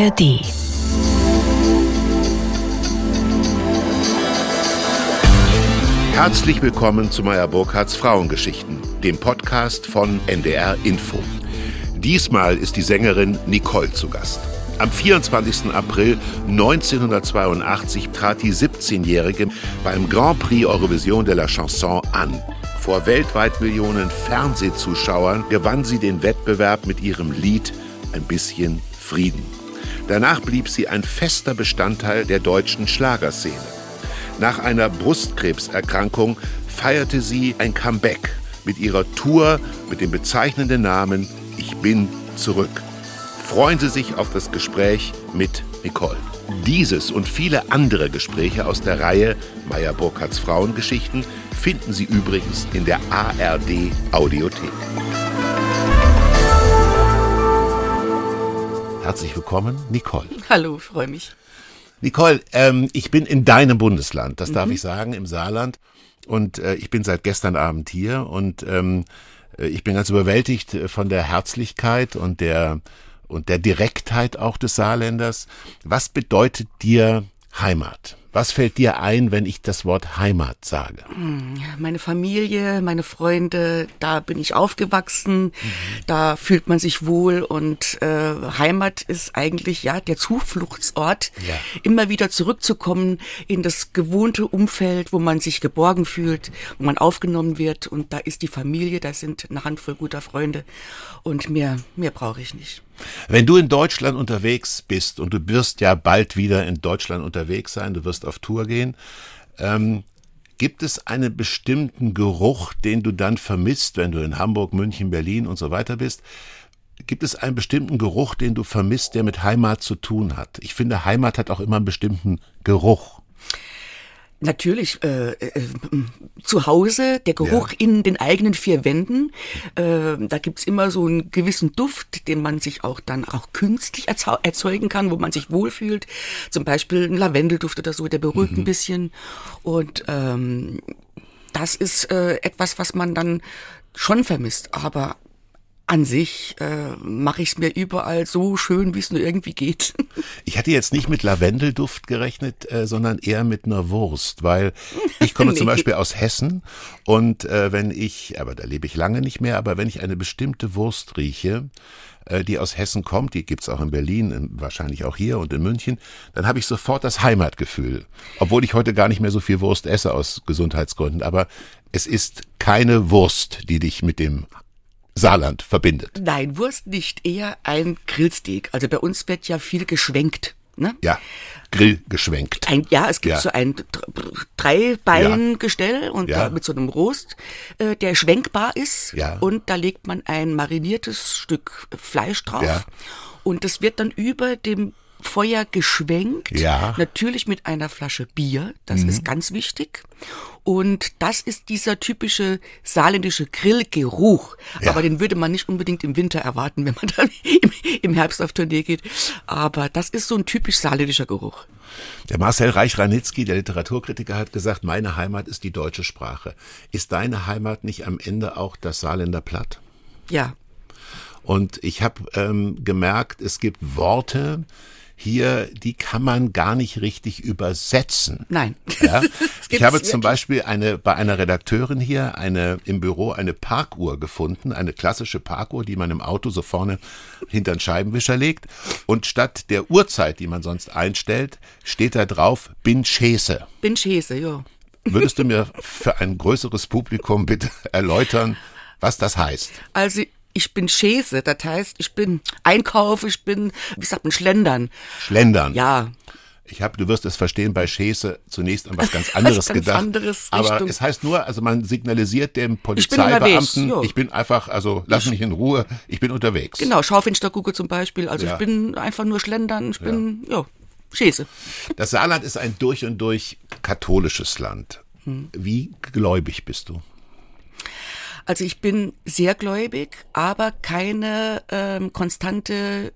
ARD. Herzlich willkommen zu Meyer Burkhardts Frauengeschichten, dem Podcast von NDR Info. Diesmal ist die Sängerin Nicole zu Gast. Am 24. April 1982 trat die 17-Jährige beim Grand Prix Eurovision de la Chanson an. Vor weltweit Millionen Fernsehzuschauern gewann sie den Wettbewerb mit ihrem Lied Ein bisschen Frieden. Danach blieb sie ein fester Bestandteil der deutschen Schlagerszene. Nach einer Brustkrebserkrankung feierte sie ein Comeback mit ihrer Tour mit dem bezeichnenden Namen Ich bin zurück. Freuen Sie sich auf das Gespräch mit Nicole. Dieses und viele andere Gespräche aus der Reihe Meyer Burkhardts Frauengeschichten finden Sie übrigens in der ARD Audiothek. Herzlich willkommen, Nicole. Hallo, freue mich. Nicole, ähm, ich bin in deinem Bundesland, das darf ich sagen, im Saarland. Und äh, ich bin seit gestern Abend hier und ähm, äh, ich bin ganz überwältigt äh, von der Herzlichkeit und der und der Direktheit auch des Saarländers. Was bedeutet dir Heimat? Was fällt dir ein, wenn ich das Wort Heimat sage? Meine Familie, meine Freunde, da bin ich aufgewachsen, da fühlt man sich wohl und äh, Heimat ist eigentlich ja der Zufluchtsort, Ja. immer wieder zurückzukommen in das gewohnte Umfeld, wo man sich geborgen fühlt, wo man aufgenommen wird und da ist die Familie, da sind eine Handvoll guter Freunde und mehr, mehr brauche ich nicht. Wenn du in Deutschland unterwegs bist und du wirst ja bald wieder in Deutschland unterwegs sein, du wirst auf Tour gehen, ähm, gibt es einen bestimmten Geruch, den du dann vermisst, wenn du in Hamburg, München, Berlin und so weiter bist? Gibt es einen bestimmten Geruch, den du vermisst, der mit Heimat zu tun hat? Ich finde, Heimat hat auch immer einen bestimmten Geruch. Natürlich äh, äh, zu Hause, der Geruch Ja. in den eigenen vier Wänden. Äh, da gibt's immer so einen gewissen Duft, den man sich auch dann auch künstlich erzeugen kann, wo man sich wohlfühlt. Zum Beispiel ein Lavendelduft oder so, der beruhigt ein bisschen. Und ähm, das ist äh, etwas, was man dann schon vermisst. Aber an sich äh, mache ich es mir überall so schön, wie es nur irgendwie geht. Ich hatte jetzt nicht mit Lavendelduft gerechnet, äh, sondern eher mit einer Wurst, weil ich komme zum Nee. Beispiel aus Hessen und äh, wenn ich, aber da lebe ich lange nicht mehr, aber wenn ich eine bestimmte Wurst rieche, äh, die aus Hessen kommt, die gibt's auch in Berlin, in, wahrscheinlich auch hier und in München, dann habe ich sofort das Heimatgefühl. Obwohl ich heute gar nicht mehr so viel Wurst esse aus Gesundheitsgründen, aber es ist keine Wurst, die dich mit dem Saarland verbindet. Nein, Wurst nicht, eher ein Grillsteak. Also bei uns wird ja viel geschwenkt. Ne? Ja, Grill geschwenkt. Ein, ja, es gibt Ja. so ein Dr- Dreibeingestell und Ja. mit so einem Rost, äh, der schwenkbar ist. Ja. Und da legt man ein mariniertes Stück Fleisch drauf. Ja. Und das wird dann über dem Feuer geschwenkt. Ja. Mhm. Natürlich mit einer Flasche Bier. Das ist ganz wichtig. Und das ist dieser typische saarländische Grillgeruch. Ja. Aber den würde man nicht unbedingt im Winter erwarten, wenn man dann im, im Herbst auf Tournee geht. Aber das ist so ein typisch saarländischer Geruch. Der Marcel Reich-Ranitzky, der Literaturkritiker, hat gesagt, meine Heimat ist die deutsche Sprache. Ist deine Heimat nicht am Ende auch das Saarländer Platt? Ja. Und ich habe ähm, gemerkt, es gibt Worte hier, die kann man gar nicht richtig übersetzen. Nein. Ja? Ich habe zum. Beispiel eine, bei einer Redakteurin hier eine, im Büro eine Parkuhr gefunden, eine klassische Parkuhr, die man im Auto so vorne hinter den Scheibenwischer legt. Und statt der Uhrzeit, die man sonst einstellt, steht da drauf, bin Schäse. Bin Schäse, ja. Würdest du mir für ein größeres Publikum bitte erläutern, was das heißt? Also ich bin Schäse, das heißt, ich bin Einkauf, ich bin, wie sagt man, Schlendern. Schlendern. Ja, Ich habe, du wirst es verstehen, bei Schäse zunächst an was ganz anderes ganz gedacht. anderes aber Richtung. es heißt nur, also man signalisiert dem Ich bin Polizeibeamten, jo. ich bin einfach, also lass mich in Ruhe, ich bin unterwegs. genau, Schaufenstergucke zum Beispiel. Also Ja. ich bin einfach nur Schlendern, ich bin, ja, Schäse. Das Saarland ist ein durch und durch katholisches Land. Hm. Wie gläubig bist du? Also ich bin sehr gläubig, aber keine ähm, konstante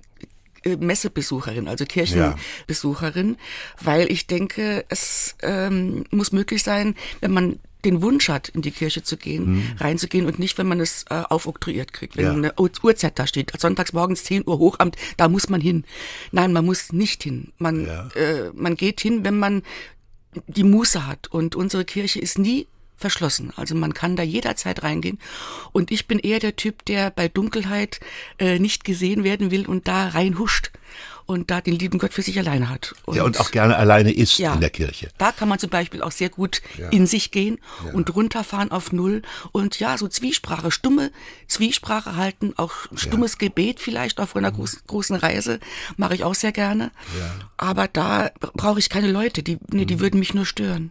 äh, Messebesucherin, also Kirchenbesucherin, weil ich denke, es ähm, muss möglich sein, wenn man den Wunsch hat, in die Kirche zu gehen, Mhm. reinzugehen und nicht, wenn man es äh, aufoktroyiert kriegt. Wenn Ja. eine Uhr- Uhrzeit da steht, sonntags morgens 10 Uhr Hochamt, da muss man hin. Nein, man muss nicht hin. Man, Ja. äh, man geht hin, wenn man die Muße hat. Und unsere Kirche ist nie verschlossen. Also man kann da jederzeit reingehen. Und ich bin eher der Typ, der bei Dunkelheit äh, nicht gesehen werden will und da reinhuscht und da den lieben Gott für sich alleine hat. ja, und auch gerne alleine ist Ja. in der Kirche. Da kann man zum Beispiel auch sehr gut Ja. in sich gehen und runterfahren auf Null und ja, so Zwiesprache, stumme Zwiesprache halten, auch stummes Gebet vielleicht auf einer großen, großen Reise, mache ich auch sehr gerne. Aber da brauche ich keine Leute, die, nee, die würden mich nur stören.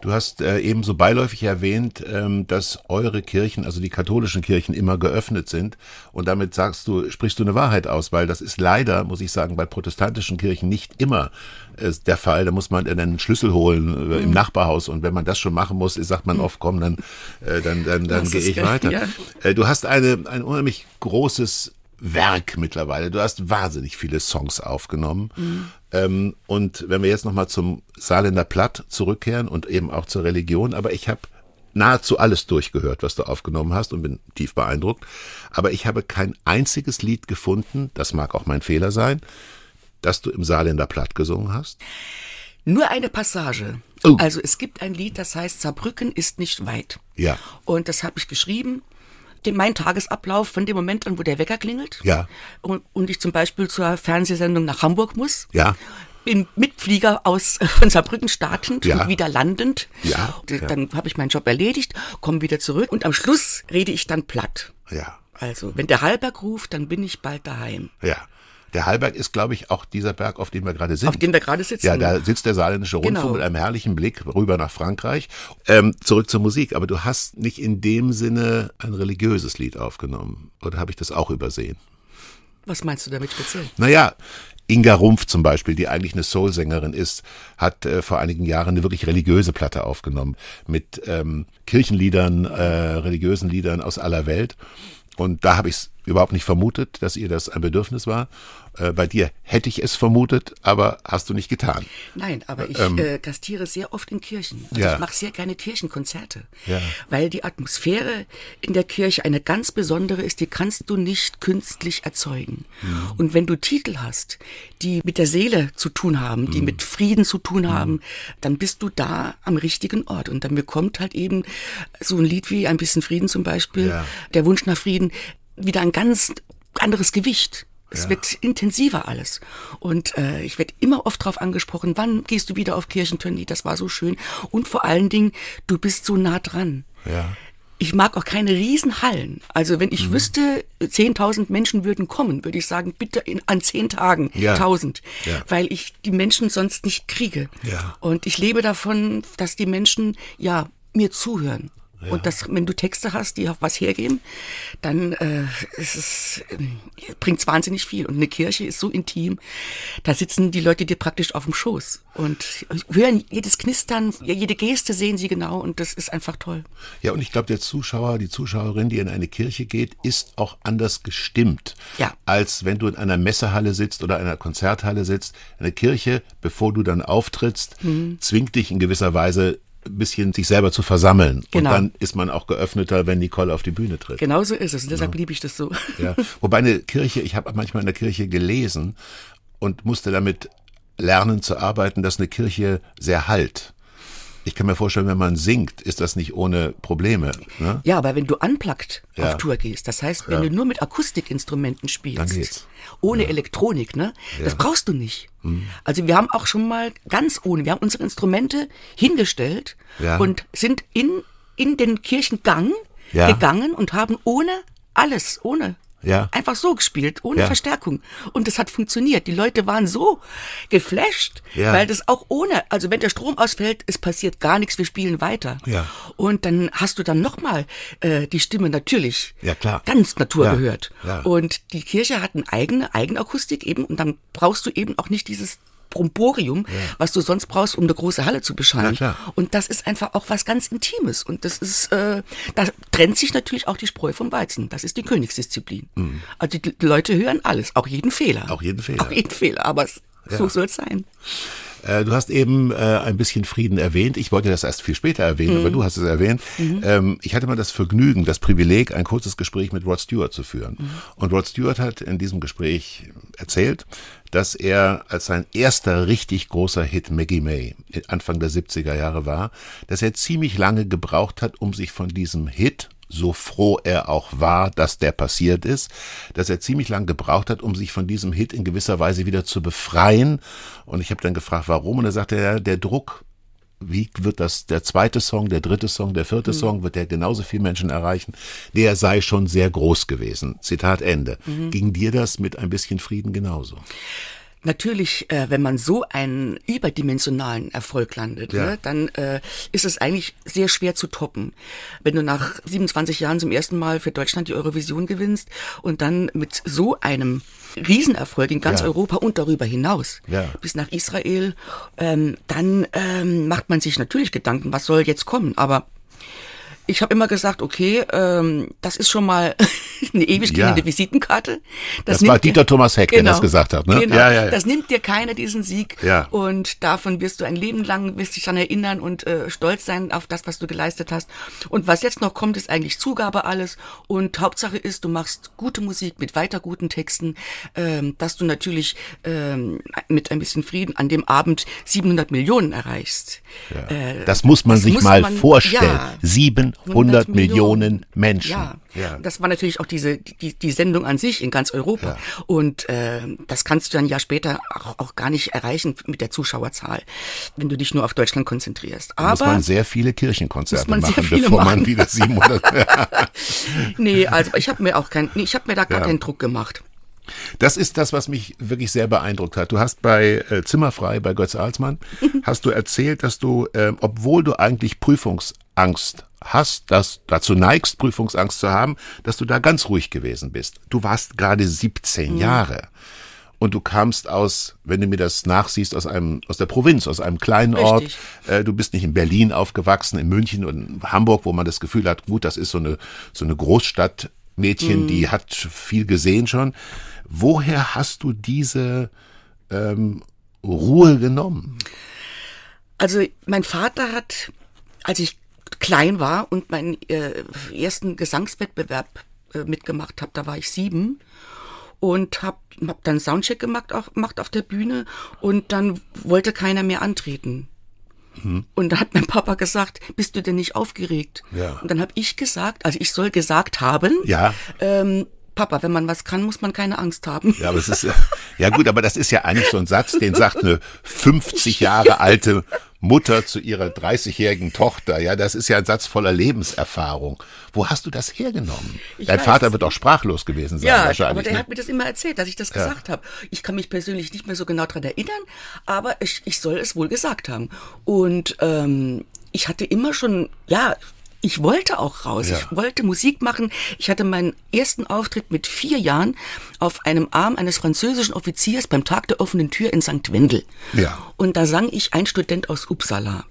Du hast äh, eben so beiläufig erwähnt, ähm, dass eure Kirchen, also die katholischen Kirchen, immer geöffnet sind. Und damit sagst du, sprichst du eine Wahrheit aus, weil das ist leider, muss ich sagen, bei protestantischen Kirchen nicht immer äh, der Fall. Da muss man einen Schlüssel holen äh, im Nachbarhaus. Und wenn man das schon machen muss, sagt man oft, komm, dann, äh, dann, dann, dann gehe ich weiter. ja. Äh, du hast eine, ein unheimlich großes Werk mittlerweile. Du hast wahnsinnig viele Songs aufgenommen. Ähm, und wenn wir jetzt nochmal zum Saarländer Platt zurückkehren und eben auch zur Religion, aber ich habe nahezu alles durchgehört, was du aufgenommen hast und bin tief beeindruckt. Aber ich habe kein einziges Lied gefunden, das mag auch mein Fehler sein, das du im Saarländer Platt gesungen hast. Nur eine Passage. Oh. Also es gibt ein Lied, das heißt Saarbrücken ist nicht weit. Ja. Und das habe ich geschrieben. Den, mein Tagesablauf von dem Moment an, wo der Wecker klingelt. Ja. Und, und ich zum Beispiel zur Fernsehsendung nach Hamburg muss. Ja. Bin mit Flieger aus von Saarbrücken startend Ja. und wieder landend. Ja, D- ja. Dann habe ich meinen Job erledigt, komme wieder zurück und am Schluss rede ich dann platt. Ja. Also, wenn der Hallberg ruft, dann bin ich bald daheim. Ja. Der Hallberg ist, glaube ich, auch dieser Berg, auf dem wir gerade sind. Auf dem wir gerade sitzen. Ja, da sitzt der saarländische Rundfunk Genau. mit einem herrlichen Blick rüber nach Frankreich. Ähm, zurück zur Musik. Aber du hast nicht in dem Sinne ein religiöses Lied aufgenommen. Oder habe ich das auch übersehen? Was meinst du damit speziell? Naja, Inga Rumpf zum Beispiel, die eigentlich eine Soul-Sängerin ist, hat äh, vor einigen Jahren eine wirklich religiöse Platte aufgenommen mit ähm, Kirchenliedern, äh, religiösen Liedern aus aller Welt. Und da habe ich es überhaupt nicht vermutet, dass ihr das ein Bedürfnis war. Äh, bei dir hätte ich es vermutet, aber hast du nicht getan. Nein, aber ich äh, gastiere sehr oft in Kirchen. Also Ähm. Ja. Ich mache sehr gerne Kirchenkonzerte. Ja. Weil die Atmosphäre in der Kirche eine ganz besondere ist, die kannst du nicht künstlich erzeugen. Mhm. Und wenn du Titel hast, die mit der Seele zu tun haben, die Mhm. mit Frieden zu tun haben, dann bist du da am richtigen Ort. Und dann bekommt halt eben so ein Lied wie Ein bisschen Frieden zum Beispiel, Ja. der Wunsch nach Frieden, wieder ein ganz anderes Gewicht. Es wird intensiver alles. Und äh, ich werde immer oft darauf angesprochen, wann gehst du wieder auf Kirchenturnee, das war so schön. Und vor allen Dingen, du bist so nah dran. Ja. Ich mag auch keine Riesenhallen. Also wenn ich wüsste, 10.000 Menschen würden kommen, würde ich sagen, bitte in, an 10 Tagen Ja. 1000. Ja. Weil ich die Menschen sonst nicht kriege. Ja. Und ich lebe davon, dass die Menschen, ja, mir zuhören. Und das, wenn du Texte hast, die auch was hergeben, dann äh, ist es, ähm, bringt's wahnsinnig viel. Und eine Kirche ist so intim, da sitzen die Leute dir praktisch auf dem Schoß und hören jedes Knistern, ja, jede Geste sehen sie genau und das ist einfach toll. Ja, und ich glaube, der Zuschauer, die Zuschauerin, die in eine Kirche geht, ist auch anders gestimmt, Ja. als wenn du in einer Messehalle sitzt oder einer Konzerthalle sitzt. Eine Kirche, bevor du dann auftrittst, Mhm. zwingt dich in gewisser Weise bisschen sich selber zu versammeln. Genau. Und dann ist man auch geöffneter, wenn Nicole auf die Bühne tritt. Genau so ist es und deshalb liebe ich das so. Ja. Wobei eine Kirche, ich habe manchmal in der Kirche gelesen und musste damit lernen zu arbeiten, dass eine Kirche sehr halt. Ich kann mir vorstellen, wenn man singt, ist das nicht ohne Probleme. Ne? Ja, aber wenn du unplugged Ja. auf Tour gehst, das heißt, wenn du nur mit Akustikinstrumenten spielst, Dann geht's. ohne Elektronik, ne, das brauchst du nicht. Mhm. Also wir haben auch schon mal ganz ohne, wir haben unsere Instrumente hingestellt Ja. und sind in, in den Kirchengang Ja. gegangen und haben ohne alles, ohne Ja. Einfach so gespielt, ohne Ja. Verstärkung. Und das hat funktioniert. Die Leute waren so geflasht, Ja. weil das auch ohne, also wenn der Strom ausfällt, es passiert gar nichts, wir spielen weiter. Ja. Und dann hast du dann nochmal äh, die Stimme natürlich Ja, klar. ganz Natur Ja, gehört. ja. Und die Kirche hat eine eigene Eigenakustik eben und dann brauchst du eben auch nicht dieses Bromborium, was du sonst brauchst, um eine große Halle zu beschallen. Und das ist einfach auch was ganz Intimes. Und das ist, äh, da trennt sich natürlich auch die Spreu vom Weizen. Das ist die Königsdisziplin. Also die, die Leute hören alles, auch jeden Fehler. Mhm. Auch jeden Fehler. Auch jeden Fehler, aber es, so soll es sein. Äh, du hast eben äh, ein bisschen Frieden erwähnt. Ich wollte das erst viel später erwähnen, mhm. aber du hast es erwähnt. Mhm. Ähm, ich hatte mal das Vergnügen, das Privileg, ein kurzes Gespräch mit Rod Stewart zu führen. Mhm. Und Rod Stewart hat in diesem Gespräch erzählt, dass er als sein erster richtig großer Hit Maggie May Anfang der 70er Jahre war, dass er ziemlich lange gebraucht hat, um sich von diesem Hit so froh er auch war, dass der passiert ist, dass er ziemlich lang gebraucht hat, um sich von diesem Hit in gewisser Weise wieder zu befreien. Und ich habe dann gefragt, warum? Und er sagte, ja, der Druck, wie wird das der zweite Song, der dritte Song, der vierte mhm. Song, wird der genauso viele Menschen erreichen? Der sei schon sehr groß gewesen. Zitat Ende. Mhm. Ging dir das mit ein bisschen Frieden genauso? Natürlich, äh, wenn man so einen überdimensionalen Erfolg landet, ja. ne, dann äh, ist es eigentlich sehr schwer zu toppen. Wenn du nach 27 Jahren zum ersten Mal für Deutschland die Eurovision gewinnst und dann mit so einem Riesenerfolg in ganz ja. Europa und darüber hinaus ja. bis nach Israel, ähm, dann ähm, macht man sich natürlich Gedanken, was soll jetzt kommen. Aber ich habe immer gesagt, okay, ähm, das ist schon mal eine ewig gehende ja. Visitenkarte. Das, das war Dieter dir, Thomas Heck, genau, der das genau. gesagt hat. Ne? Genau, ja, ja, ja. Das nimmt dir keiner diesen Sieg. Ja. Und davon wirst du ein Leben lang, wirst dich dann erinnern und äh, stolz sein auf das, was du geleistet hast. Und was jetzt noch kommt, ist eigentlich Zugabe alles. Und Hauptsache ist, du machst gute Musik mit weiter guten Texten, ähm, dass du natürlich ähm, mit ein bisschen Frieden an dem Abend 700 Millionen erreichst. Ja. Äh, das muss man sich muss mal man, vorstellen. Ja. 700 100 Millionen, Menschen. Ja. ja, das war natürlich auch diese die, die Sendung an sich in ganz Europa. Ja. Und äh, das kannst du dann ja später auch, auch gar nicht erreichen mit der Zuschauerzahl, wenn du dich nur auf Deutschland konzentrierst. Aber muss man sehr viele Kirchenkonzerte machen, bevor machen. man wieder 700. nee, also ich habe mir auch kein, nee, ich habe mir da gar ja. keinen Druck gemacht. Das ist das, was mich wirklich sehr beeindruckt hat. Du hast bei äh, Zimmerfrei, bei Götz Alsmann, hast du erzählt, dass du, äh, obwohl du eigentlich Prüfungsangst hast, dass dazu neigst, Prüfungsangst zu haben, dass du da ganz ruhig gewesen bist. Du warst gerade 17 mhm. Jahre. Und du kamst aus, wenn du mir das nachsiehst, aus einem, aus der Provinz, aus einem kleinen Richtig. Ort. Äh, du bist nicht in Berlin aufgewachsen, in München und in Hamburg, wo man das Gefühl hat, gut, das ist so eine, so eine Großstadtmädchen, mhm. die hat viel gesehen schon. Woher hast du diese ähm, Ruhe genommen? Also mein Vater hat, als ich klein war und meinen äh, ersten Gesangswettbewerb äh, mitgemacht habe, da war ich sieben und habe hab dann Soundcheck gemacht, auch, gemacht auf der Bühne und dann wollte keiner mehr antreten. Mhm. Und da hat mein Papa gesagt, bist du denn nicht aufgeregt? Ja. Und dann habe ich gesagt, also ich soll gesagt haben, ja. ähm, Papa, wenn man was kann, muss man keine Angst haben. Ja, aber es ist ja gut, aber das ist ja eigentlich so ein Satz, den sagt eine 50 Jahre alte Mutter zu ihrer 30-jährigen Tochter. Ja, das ist ja ein Satz voller Lebenserfahrung. Wo hast du das hergenommen? Ich Dein weiß. Vater wird auch sprachlos gewesen sein, ja, wahrscheinlich. Aber der ne? hat mir das immer erzählt, dass ich das ja. gesagt habe. Ich kann mich persönlich nicht mehr so genau daran erinnern, aber ich, ich soll es wohl gesagt haben. Und ähm, ich hatte immer schon, ja, ich wollte auch raus. Ja. Ich wollte Musik machen. Ich hatte meinen ersten Auftritt mit vier Jahren auf einem Arm eines französischen Offiziers beim Tag der offenen Tür in St. Wendel. Ja. Und da sang ich ein Student aus Uppsala.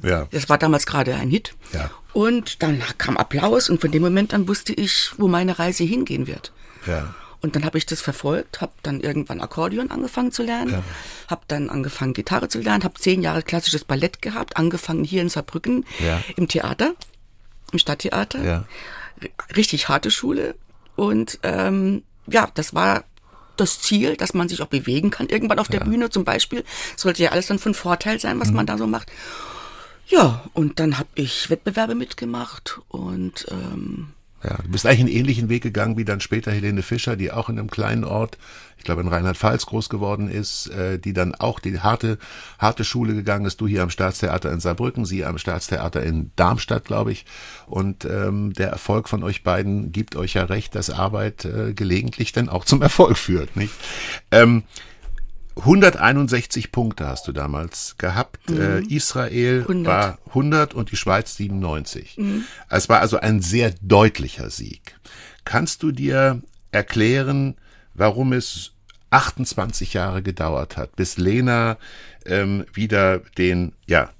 Ja. Das war damals gerade ein Hit. Ja. Und dann kam Applaus und von dem Moment an wusste ich, wo meine Reise hingehen wird. Ja. Und dann habe ich das verfolgt, habe dann irgendwann Akkordeon angefangen zu lernen, ja. habe dann angefangen Gitarre zu lernen, habe zehn Jahre klassisches Ballett gehabt, angefangen hier in Saarbrücken ja. im Theater im Stadttheater. Ja. Richtig harte Schule. Und ähm, ja, das war das Ziel, dass man sich auch bewegen kann. Irgendwann auf der ja. Bühne zum Beispiel. Sollte ja alles dann von Vorteil sein, was mhm. man da so macht. Ja, und dann habe ich Wettbewerbe mitgemacht und ähm, ja, du bist eigentlich einen ähnlichen Weg gegangen wie dann später Helene Fischer, die auch in einem kleinen Ort, ich glaube in Rheinland-Pfalz groß geworden ist, äh, die dann auch die harte, harte Schule gegangen ist. Du hier am Staatstheater in Saarbrücken, sie am Staatstheater in Darmstadt, glaube ich. Und ähm, der Erfolg von euch beiden gibt euch ja recht, dass Arbeit äh, gelegentlich dann auch zum Erfolg führt, nicht? Ähm, 161 Punkte hast du damals gehabt. Mhm. Äh, Israel 100. war 100 und die Schweiz 97. Mhm. Es war also ein sehr deutlicher Sieg. Kannst du dir erklären, warum es 28 Jahre gedauert hat, bis Lena ähm, wieder den, ja,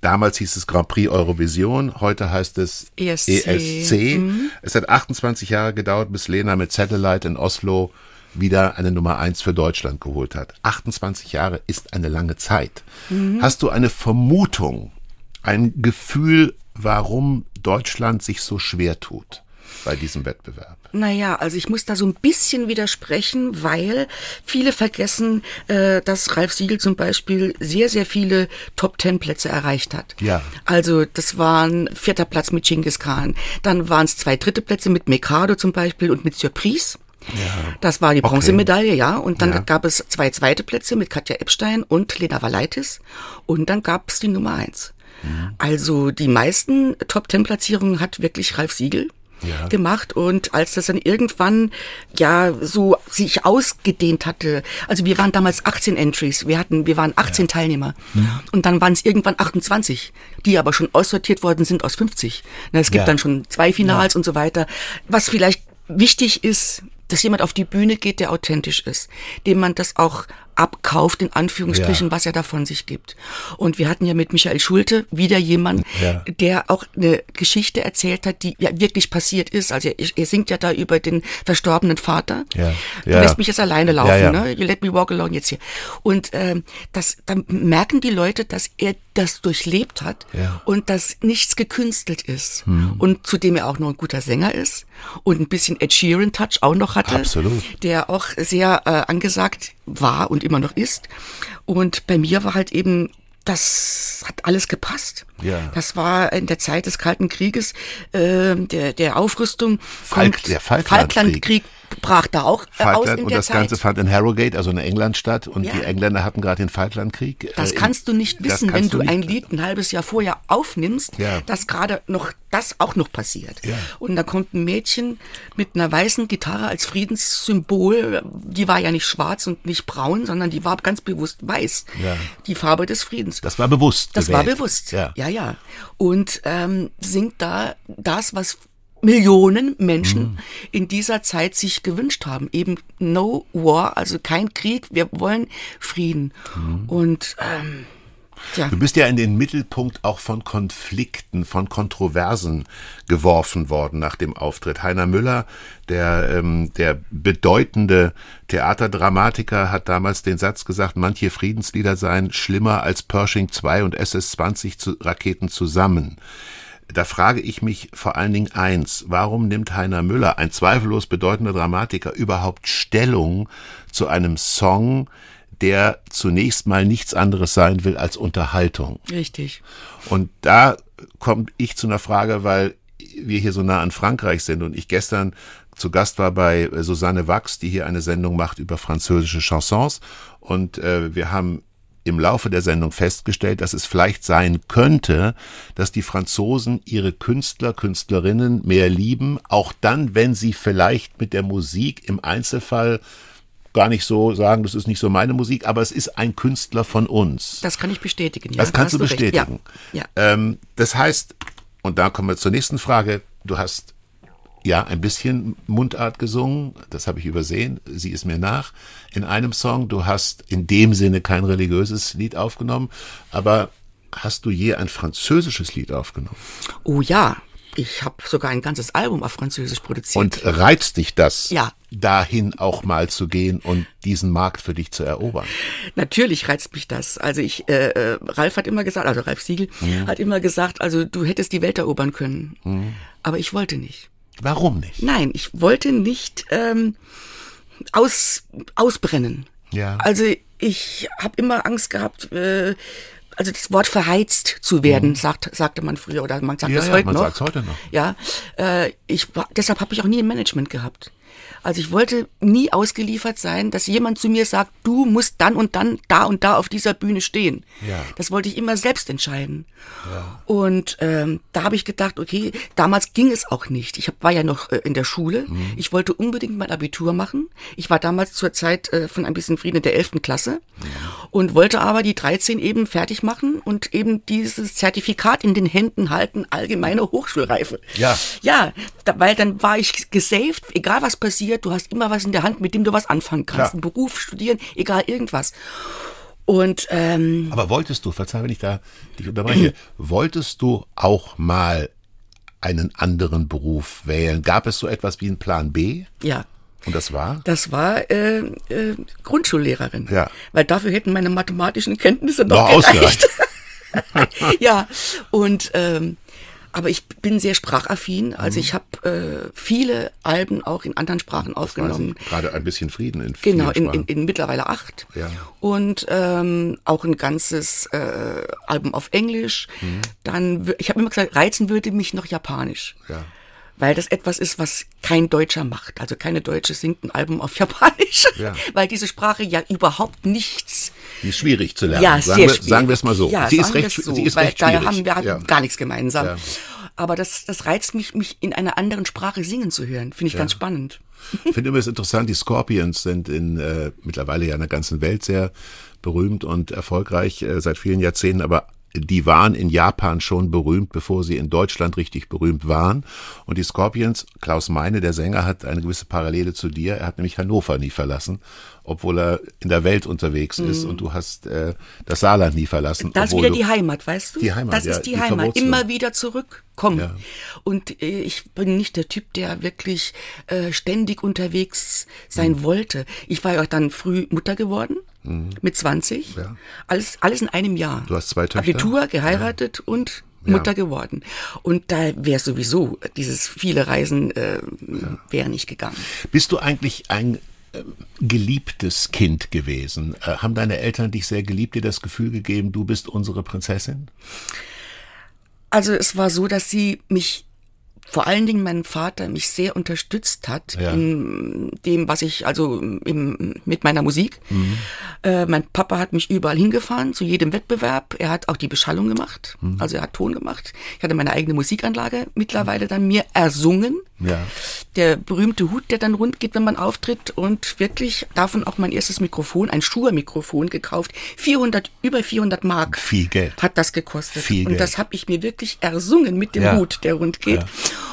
damals hieß es Grand Prix Eurovision, heute heißt es ESC. ESC. Mhm. Es hat 28 Jahre gedauert, bis Lena mit Satellite in Oslo wieder eine Nummer eins für Deutschland geholt hat. 28 Jahre ist eine lange Zeit. Hast du eine Vermutung, ein Gefühl, warum Deutschland sich so schwer tut bei diesem Wettbewerb? Naja, also ich muss da so ein bisschen widersprechen, weil viele vergessen, äh, dass Ralf Siegel zum Beispiel sehr, sehr viele Top-Ten-Plätze erreicht hat. Ja. Also das waren vierter Platz mit Genghis Khan, dann waren es zwei dritte Plätze mit Mikado zum Beispiel und mit Surprise. Ja. Das war die Okay. Bronzemedaille, ja. Und dann Ja. gab es zwei zweite Plätze mit Katja Epstein und Lena Valaitis. Und dann gab es die Nummer eins. Mhm. Also die meisten Top-Ten-Platzierungen hat wirklich Ralf Siegel Ja. gemacht. Und als das dann irgendwann ja so sich ausgedehnt hatte, also wir waren damals 18 Entries, wir hatten, wir waren 18 Teilnehmer. Und dann waren es irgendwann 28, die aber schon aussortiert worden sind aus 50. Na, Es gibt Ja. dann schon zwei Finals und so weiter. Was vielleicht wichtig ist, dass jemand auf die Bühne geht, der authentisch ist, dem man das auch abkauft, in Anführungsstrichen, Ja. was er da von sich gibt. Und wir hatten ja mit Michael Schulte wieder jemand, Ja. der auch eine Geschichte erzählt hat, die ja wirklich passiert ist. Also er, er singt ja da über den verstorbenen Vater. Ja. Du lässt mich jetzt alleine laufen, ne? You let me walk alone jetzt hier. Und ähm, das, dann merken die Leute, dass er das durchlebt hat. Hm. und dass nichts gekünstelt ist. Und zudem er auch noch ein guter Sänger ist und ein bisschen Ed Sheeran Touch auch noch hatte. Absolut. Der auch sehr äh, angesagt war und immer noch ist. Und bei mir war halt eben das hat alles gepasst. Ja. Das war in der Zeit des Kalten Krieges, äh, der, der Aufrüstung. Falk- der Falklandkrieg. Falklandkrieg brach da auch äh, aus Falkland in und der das Zeit. Ganze fand in Harrogate, also in England statt und Ja. die Engländer hatten gerade den Falklandkrieg. Das Äh, kannst du nicht das wissen, wenn du nicht- ein Lied ein halbes Jahr vorher aufnimmst, Ja. dass gerade noch das auch noch passiert. Ja. Und da kommt ein Mädchen mit einer weißen Gitarre als Friedenssymbol. Die war ja nicht schwarz und nicht braun, sondern die war ganz bewusst weiß. Ja. Die Farbe des Friedens. Das war bewusst. Das war gewählt. bewusst. Ja. ja, ja. Und ähm, singt da das, was Millionen Menschen Mhm. in dieser Zeit sich gewünscht haben. Eben no war, also kein Krieg. Wir wollen Frieden. Mhm. Und ähm, ja. Du bist ja in den Mittelpunkt auch von Konflikten, von Kontroversen geworfen worden nach dem Auftritt. Heiner Müller, der, ähm, der bedeutende Theaterdramatiker, hat damals den Satz gesagt, manche Friedenslieder seien schlimmer als Pershing II und SS-20 zu Raketen zusammen. Da frage ich mich vor allen Dingen eins, warum nimmt Heiner Müller, ein zweifellos bedeutender Dramatiker, überhaupt Stellung zu einem Song, der zunächst mal nichts anderes sein will als Unterhaltung? Richtig. Und da komme ich zu einer Frage, weil wir hier so nah an Frankreich sind und ich gestern zu Gast war bei äh, Susanne Wachs, die hier eine Sendung macht über französische Chansons. Und äh, wir haben im Laufe der Sendung festgestellt, dass es vielleicht sein könnte, dass die Franzosen ihre Künstler, Künstlerinnen mehr lieben, auch dann, wenn sie vielleicht mit der Musik im Einzelfall gar nicht so sagen, das ist nicht so meine Musik, aber es ist ein Künstler von uns. Das kann ich bestätigen. Ja, Das da kannst du bestätigen. Ja, ja. Ähm, das heißt, und da kommen wir zur nächsten Frage, du hast ja ein bisschen Mundart gesungen, das habe ich übersehen, sie ist mir nach, in einem Song, du hast in dem Sinne kein religiöses Lied aufgenommen, aber hast du je ein französisches Lied aufgenommen? Oh ja, ich habe sogar ein ganzes Album auf Französisch produziert. Und reizt dich das, Ja. dahin auch mal zu gehen und diesen Markt für dich zu erobern? Natürlich reizt mich das. Also ich, äh, äh, Ralf hat immer gesagt, also Ralf Siegel hat immer gesagt, also du hättest die Welt erobern können. Aber ich wollte nicht. Warum nicht? Nein, ich wollte nicht ähm, aus, ausbrennen. Ja. Also ich habe immer Angst gehabt, äh, also das Wort verheizt zu werden, sagt, sagte man früher oder man sagt Mhm. Ja, das ja, heute man noch. sagt's heute noch. Ja, äh, ich deshalb habe ich auch nie ein Management gehabt. Also ich wollte nie ausgeliefert sein, dass jemand zu mir sagt, du musst dann und dann da und da auf dieser Bühne stehen. Ja. Das wollte ich immer selbst entscheiden. Und ähm, da habe ich gedacht, okay, damals ging es auch nicht. Ich hab, war ja noch äh, in der Schule. Mhm. Ich wollte unbedingt mein Abitur machen. Ich war damals zur Zeit äh, von ein bisschen Frieden in der 11. Klasse und wollte aber die 13 eben fertig machen und eben dieses Zertifikat in den Händen halten, allgemeine Hochschulreife. Ja. Ja, da, weil dann war ich gesaved, egal was passiert, du hast immer was in der Hand, mit dem du was anfangen kannst. Klar. Einen Beruf, studieren, egal irgendwas. Und ähm, Aber wolltest du, verzeih, wenn ich da dich unterbreche, wolltest du auch mal einen anderen Beruf wählen? Gab es so etwas wie einen Plan B? ja, Und das war? Das war äh, äh, Grundschullehrerin. Ja. Weil dafür hätten meine mathematischen Kenntnisse noch, Noch gereicht. ja, und ähm, aber ich bin sehr sprachaffin. Also Mhm. ich habe äh, viele Alben auch in anderen Sprachen aufgenommen. Gerade ein bisschen Frieden in Genau, in, in, in mittlerweile acht. Ja. Und ähm, auch ein ganzes äh, Album auf Englisch. Mhm. Dann, ich habe immer gesagt, reizen würde mich noch Japanisch. Ja. Weil das etwas ist, was kein Deutscher macht. Also keine Deutsche singt ein Album auf Japanisch. Ja. Weil diese Sprache ja überhaupt nichts. Die ist schwierig zu lernen. Ja, sagen, sehr wir, schwierig. sagen wir es mal so. Ja, sie ist recht, so, sie ist recht da schwierig. haben wir ja. gar nichts gemeinsam. Ja. Aber das, das reizt mich, mich in einer anderen Sprache singen zu hören. Finde ich ganz spannend. Ich finde immer es interessant, die Scorpions sind in äh, mittlerweile ja in der ganzen Welt sehr berühmt und erfolgreich äh, seit vielen Jahrzehnten, aber die waren in Japan schon berühmt, bevor sie in Deutschland richtig berühmt waren. Und die Scorpions, Klaus Meine, der Sänger, hat eine gewisse Parallele zu dir. Er hat nämlich Hannover nie verlassen, obwohl er in der Welt unterwegs ist. Und du hast äh, das Saarland nie verlassen. Mhm. Das ist wieder die Heimat, weißt du? Die Heimat, Das ja, ist die, die Heimat. Verwurzelung. Immer wieder zurückkommen. Ja. Und äh, ich bin nicht der Typ, der wirklich äh, ständig unterwegs sein Mhm. wollte. Ich war ja auch dann früh Mutter geworden. Mit 20. Ja. Alles, alles in einem Jahr. Du hast zwei Töchter? Abitur, geheiratet und Mutter geworden. Und da wäre sowieso dieses viele Reisen äh, wäre nicht gegangen. Bist du eigentlich ein äh, geliebtes Kind gewesen? Äh, haben deine Eltern dich sehr geliebt, dir das Gefühl gegeben, du bist unsere Prinzessin? Also es war so, dass sie mich vor allen Dingen mein Vater mich sehr unterstützt hat Ja. in dem, was ich, also im, mit meiner Musik. Mhm. Äh, mein Papa hat mich überall hingefahren, zu jedem Wettbewerb. Er hat auch die Beschallung gemacht, Mhm. also er hat Ton gemacht. Ich hatte meine eigene Musikanlage mittlerweile dann mir ersungen. Ja. Der berühmte Hut, der dann rund geht, wenn man auftritt und wirklich davon auch mein erstes Mikrofon, ein Schuhe-Mikrofon gekauft. 400, über 400 Mark Viel Geld. hat das gekostet. Viel und Geld. das habe ich mir wirklich ersungen mit dem Ja. Hut, der rund geht. Ja.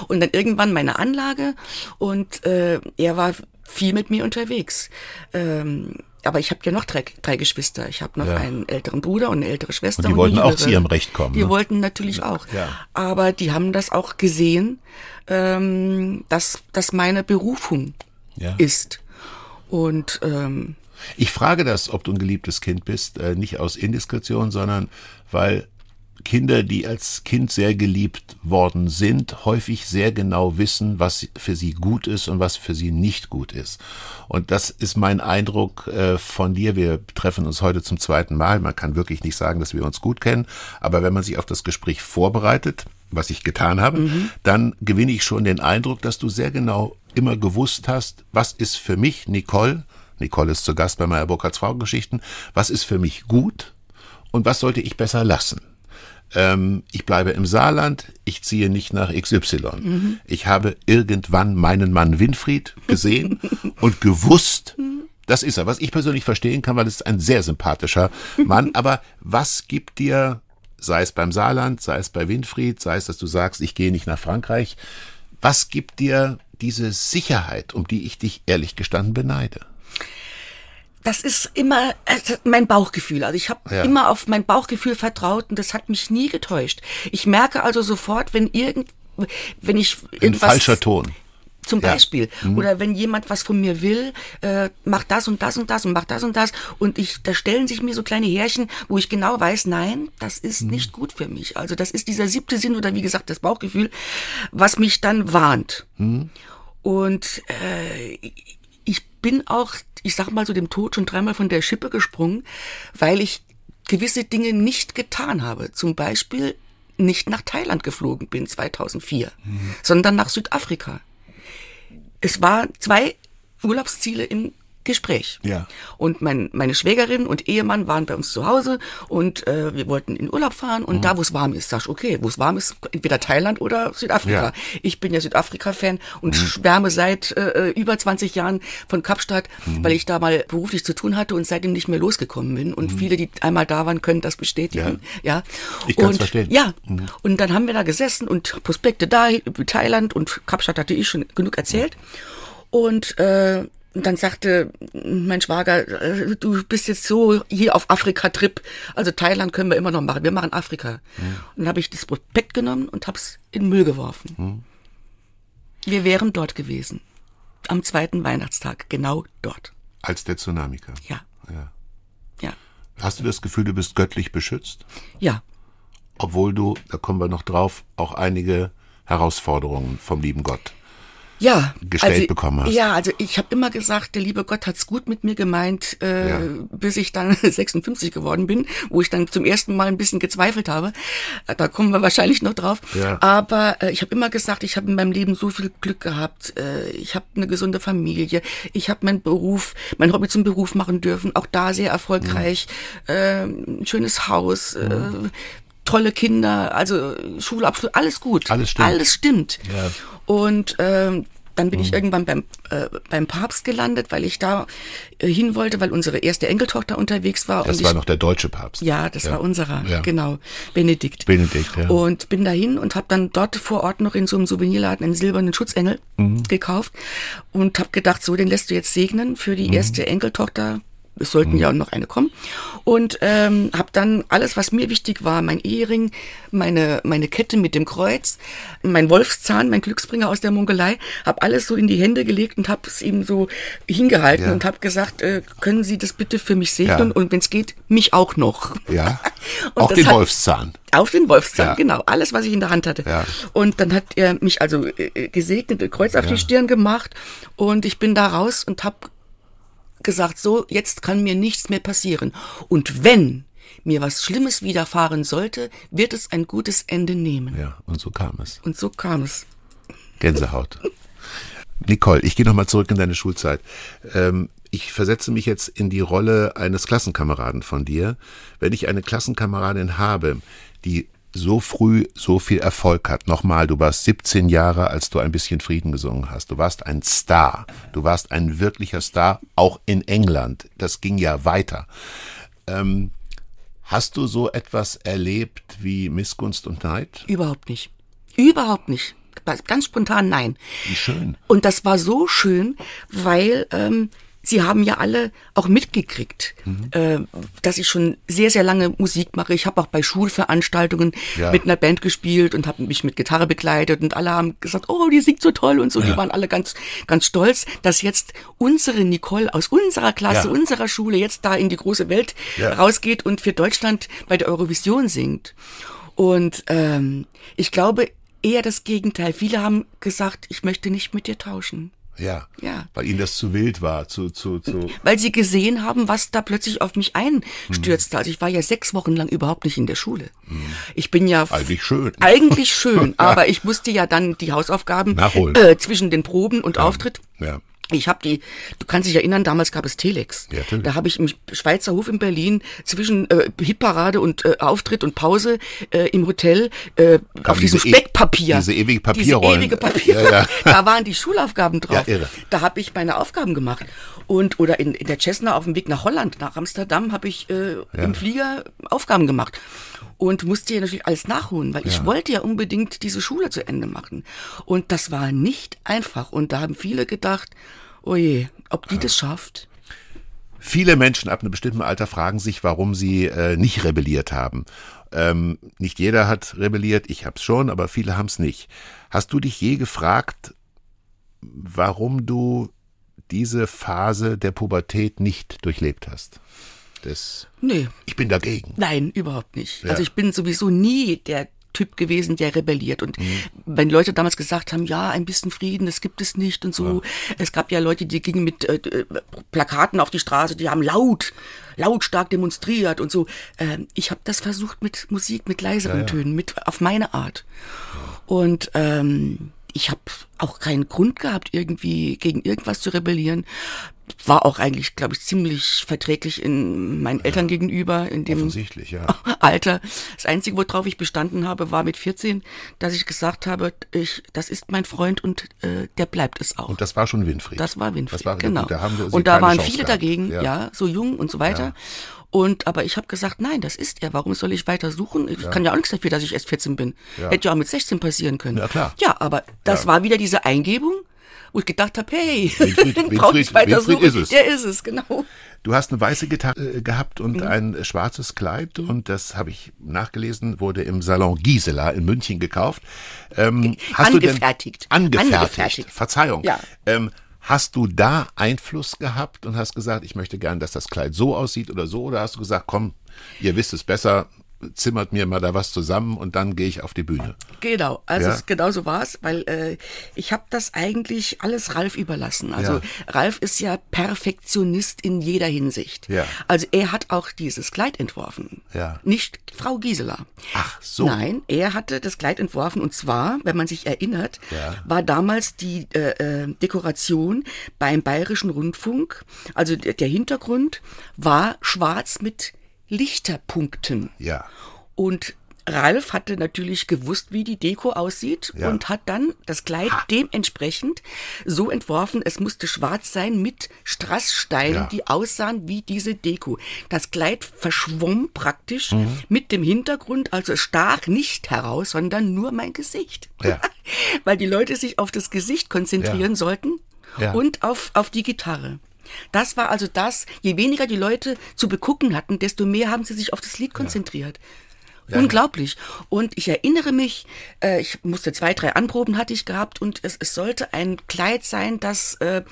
Und dann irgendwann meine Anlage und äh, er war viel mit mir unterwegs. Ähm, aber ich habe ja noch drei, drei Geschwister. Ich habe noch Ja. einen älteren Bruder und eine ältere Schwester. Und die eine wollten auch zu ihrem Recht kommen, Die ne? wollten natürlich auch. Ja. Aber die haben das auch gesehen, ähm, dass das meine Berufung Ja. ist. Und ähm, Ich frage das, ob du ein geliebtes Kind bist, äh, nicht aus Indiskretion, sondern weil Kinder, die als Kind sehr geliebt worden sind, häufig sehr genau wissen, was für sie gut ist und was für sie nicht gut ist. Und das ist mein Eindruck äh, von dir. Wir treffen uns heute zum zweiten Mal. Man kann wirklich nicht sagen, dass wir uns gut kennen, aber wenn man sich auf das Gespräch vorbereitet, was ich getan habe, dann gewinne ich schon den Eindruck, dass du sehr genau immer gewusst hast, was ist für mich, Nicole, Nicole ist zu Gast bei meiner Burkhards Frauengeschichten, was ist für mich gut und was sollte ich besser lassen. Ähm, ich bleibe im Saarland, ich ziehe nicht nach XY. Ich habe irgendwann meinen Mann Winfried gesehen und gewusst, das ist er, was ich persönlich verstehen kann, weil es ist ein sehr sympathischer Mann. Aber was gibt dir, sei es beim Saarland, sei es bei Winfried, sei es, dass du sagst, ich gehe nicht nach Frankreich, was gibt dir diese Sicherheit, um die ich dich ehrlich gestanden beneide? Das ist immer äh, mein Bauchgefühl. Also ich habe Ja. immer auf mein Bauchgefühl vertraut und das hat mich nie getäuscht. Ich merke also sofort, wenn irgend, wenn ich Ein falscher Ton. zum Ja. Mhm. Beispiel oder wenn jemand was von mir will, äh, mach das und das und das und mach das und das und ich, da stellen sich mir so kleine Härchen, wo ich genau weiß, nein, das ist Mhm. nicht gut für mich. Also das ist dieser siebte Sinn oder wie gesagt das Bauchgefühl, was mich dann warnt. Mhm. Und äh, bin auch, ich sag mal so dem Tod schon dreimal von der Schippe gesprungen, weil ich gewisse Dinge nicht getan habe. Zum Beispiel nicht nach Thailand geflogen bin 2004, sondern nach Südafrika. Es waren zwei Urlaubsziele im Gespräch. Ja. Und mein, meine Schwägerin und Ehemann waren bei uns zu Hause und äh, wir wollten in Urlaub fahren und da, wo es warm ist, sag ich, okay, wo es warm ist, entweder Thailand oder Südafrika. Ja. Ich bin ja Südafrika-Fan und schwärme seit äh, über 20 Jahren von Kapstadt, weil ich da mal beruflich zu tun hatte und seitdem nicht mehr losgekommen bin. Und viele, die einmal da waren, können das bestätigen. Ja. Ich kann's und, verstehen. Ja. Und dann haben wir da gesessen und Prospekte da, Thailand und Kapstadt hatte ich schon genug erzählt. Und äh, und dann sagte mein Schwager, äh, du bist jetzt so hier auf Afrika-Trip. Also Thailand können wir immer noch machen. Wir machen Afrika. Und dann habe ich das Prospekt genommen und habe es in den Müll geworfen. Wir wären dort gewesen. am zweiten Weihnachtstag, genau dort. Als der Tsunami kam. Ja. Ja. Ja. Hast du das Gefühl, du bist göttlich beschützt? Ja. Obwohl du, da kommen wir noch drauf, auch einige Herausforderungen vom lieben Gott ja, gestellt also, bekommen hast. Ja, also ich habe immer gesagt, der liebe Gott hat's gut mit mir gemeint, äh, Ja. bis ich dann 56 geworden bin, wo ich dann zum ersten Mal ein bisschen gezweifelt habe. Äh, Da kommen wir wahrscheinlich noch drauf. Ja. Aber äh, ich habe immer gesagt, ich habe in meinem Leben so viel Glück gehabt. Äh, ich habe eine gesunde Familie. Ich habe meinen Beruf, mein Hobby zum Beruf machen dürfen. Auch da sehr erfolgreich. Äh, ein schönes Haus. Äh, tolle Kinder, also Schulabschluss, alles gut. Alles stimmt. Alles stimmt. Ja. Mhm. Und ähm, dann bin ich irgendwann beim, äh, beim Papst gelandet, weil ich da äh, hin wollte, weil unsere erste Enkeltochter unterwegs war. Das war ich, noch der deutsche Papst. ja, das war unserer, Ja. genau, Benedikt. Benedikt, ja. Und bin dahin und habe dann dort vor Ort noch in so einem Souvenirladen einen silbernen Schutzengel Mhm. gekauft und habe gedacht, so, den lässt du jetzt segnen für die Mhm. erste Enkeltochter. Es sollten ja noch eine kommen. Und ähm, habe dann alles, was mir wichtig war, mein Ehering, meine, meine Kette mit dem Kreuz, mein Wolfszahn, mein Glücksbringer aus der Mongolei, habe alles so in die Hände gelegt und habe es ihm so hingehalten Ja. und habe gesagt, äh, können Sie das bitte für mich segnen Ja. und wenn es geht, mich auch noch. Ja. Auch den hat- Wolfszahn. Auf den Wolfszahn, Ja. genau. Alles, was ich in der Hand hatte. Ja. Und dann hat er mich also äh, gesegnet, ein Kreuz auf die Stirn gemacht und ich bin da raus und habe gesagt, so, jetzt kann mir nichts mehr passieren. Und wenn mir was Schlimmes widerfahren sollte, wird es ein gutes Ende nehmen. Ja, und so kam es. Und so kam es. Gänsehaut. Nicole, ich gehe nochmal zurück in deine Schulzeit. Ähm, ich versetze mich jetzt in die Rolle eines Klassenkameraden von dir. Wenn ich eine Klassenkameradin habe, die so früh so viel Erfolg hat. Nochmal, du warst 17 Jahre, als du ein bisschen Frieden gesungen hast. Du warst ein Star. Du warst ein wirklicher Star, auch in England. Das ging ja weiter. Ähm, hast du so etwas erlebt wie Missgunst und Neid? Überhaupt nicht. Überhaupt nicht. Ganz spontan nein. Wie schön. Und das war so schön, weil ähm, sie haben ja alle auch mitgekriegt, Mhm. äh, dass ich schon sehr, sehr lange Musik mache. Ich habe auch bei Schulveranstaltungen Ja. mit einer Band gespielt und habe mich mit Gitarre begleitet und alle haben gesagt, oh, die singt so toll und so. Die waren alle ganz, ganz stolz, dass jetzt unsere Nicole aus unserer Klasse, Ja. unserer Schule jetzt da in die große Welt Ja. rausgeht und für Deutschland bei der Eurovision singt. Und ähm, ich glaube eher das Gegenteil. Viele haben gesagt, ich möchte nicht mit dir tauschen. Ja. Ja. Weil ihnen das zu wild war, zu, zu, zu. Weil sie gesehen haben, was da plötzlich auf mich einstürzte. Also ich war ja sechs Wochen lang überhaupt nicht in der Schule. Ich bin ja Eigentlich schön. eigentlich schön, aber ich musste ja dann die Hausaufgaben Nachholen. Äh, zwischen den Proben und Auftritt. Ja. Ich habe die, du kannst dich erinnern, damals gab es Telex. Ja, natürlich. da habe ich im Schweizer Hof in Berlin zwischen äh, Hitparade und äh, Auftritt und Pause äh, im Hotel äh, auf diesem diese e- Speckpapier. diese ewige Diese Papierrollen. ewige Papier. Ja, ja. Da waren die Schulaufgaben drauf. Ja, irre. Da habe ich meine Aufgaben gemacht. Und oder in, in der Cessna auf dem Weg nach Holland, nach Amsterdam, habe ich äh, im Flieger Aufgaben gemacht. Und musste ja natürlich alles nachholen, weil ich wollte ja unbedingt diese Schule zu Ende machen. Und das war nicht einfach. Und da haben viele gedacht, oh je, ob die das schafft. Viele Menschen ab einem bestimmten Alter fragen sich, warum sie äh, nicht rebelliert haben. Ähm, nicht jeder hat rebelliert, ich hab's schon, aber viele haben's nicht. Hast du dich je gefragt, warum du diese Phase der Pubertät nicht durchlebt hast? Das, Nee, ich bin dagegen. nein, überhaupt nicht. Ja. Also ich bin sowieso nie der Typ gewesen, der rebelliert. Und wenn Leute damals gesagt haben, ja, ein bisschen Frieden, das gibt es nicht und so. Es gab ja Leute, die gingen mit äh, äh, Plakaten auf die Straße, die haben laut, lautstark demonstriert und so. Ähm, ich habe das versucht mit Musik, mit leiseren Tönen, mit auf meine Art. Und ähm, ich habe auch keinen Grund gehabt, irgendwie gegen irgendwas zu rebellieren. War auch eigentlich, glaube ich, ziemlich verträglich in meinen Eltern gegenüber, in dem Offensichtlich, ja. Alter. Das Einzige, worauf ich bestanden habe, war mit 14, dass ich gesagt habe, ich, das ist mein Freund und äh, der bleibt es auch. Und das war schon Winfried. Das war Winfried, Das war, genau. Da haben wir, und da waren Chance viele gehabt. dagegen, ja. so jung und so weiter. Und aber ich habe gesagt, nein, das ist er. Warum soll ich weiter suchen? Ich kann ja auch nichts dafür, dass ich erst 14 bin. Hätte ja auch mit 16 passieren können. Ja, klar. Ja, aber das Ja. war wieder diese Eingebung, wo ich gedacht habe, hey, Winfried- den brauche ich weiter Winfried suchen. ist es. Der ist es, genau. Du hast eine weiße Gitarre äh, gehabt und Mhm. ein schwarzes Kleid und das habe ich nachgelesen, wurde im Salon Gisela in München gekauft. Ähm, hast Du Angefertigt. denn, angefertigt. Angefertigt. Verzeihung. Ja. Ähm, Hast du da Einfluss gehabt und hast gesagt, ich möchte gern, dass das Kleid so aussieht oder so? Oder hast du gesagt, komm, ihr wisst es besser, zimmert mir mal da was zusammen und dann gehe ich auf die Bühne. Genau, also Ja? genau so war es, weil äh, ich habe das eigentlich alles Ralf überlassen. Also Ja. Ralf ist ja Perfektionist in jeder Hinsicht. Ja. Also er hat auch dieses Kleid entworfen, Ja. nicht Frau Gisela. Ach so. Nein, er hatte das Kleid entworfen und zwar, wenn man sich erinnert, Ja. war damals die äh, äh, Dekoration beim Bayerischen Rundfunk, also der Hintergrund war schwarz mit Lichterpunkten. Ja. Und Ralf hatte natürlich gewusst, wie die Deko aussieht Ja. und hat dann das Kleid dementsprechend so entworfen, es musste schwarz sein mit Strasssteinen, Ja. die aussahen wie diese Deko. Das Kleid verschwomm praktisch Mhm. mit dem Hintergrund, also stach nicht heraus, sondern nur mein Gesicht. Ja. Weil die Leute sich auf das Gesicht konzentrieren sollten und auf, auf die Gitarre. Das war also das, je weniger die Leute zu begucken hatten, desto mehr haben sie sich auf das Lied konzentriert. Unglaublich. Und ich erinnere mich, äh, ich musste zwei, drei Anproben hatte ich gehabt und es, es sollte ein Kleid sein, das äh,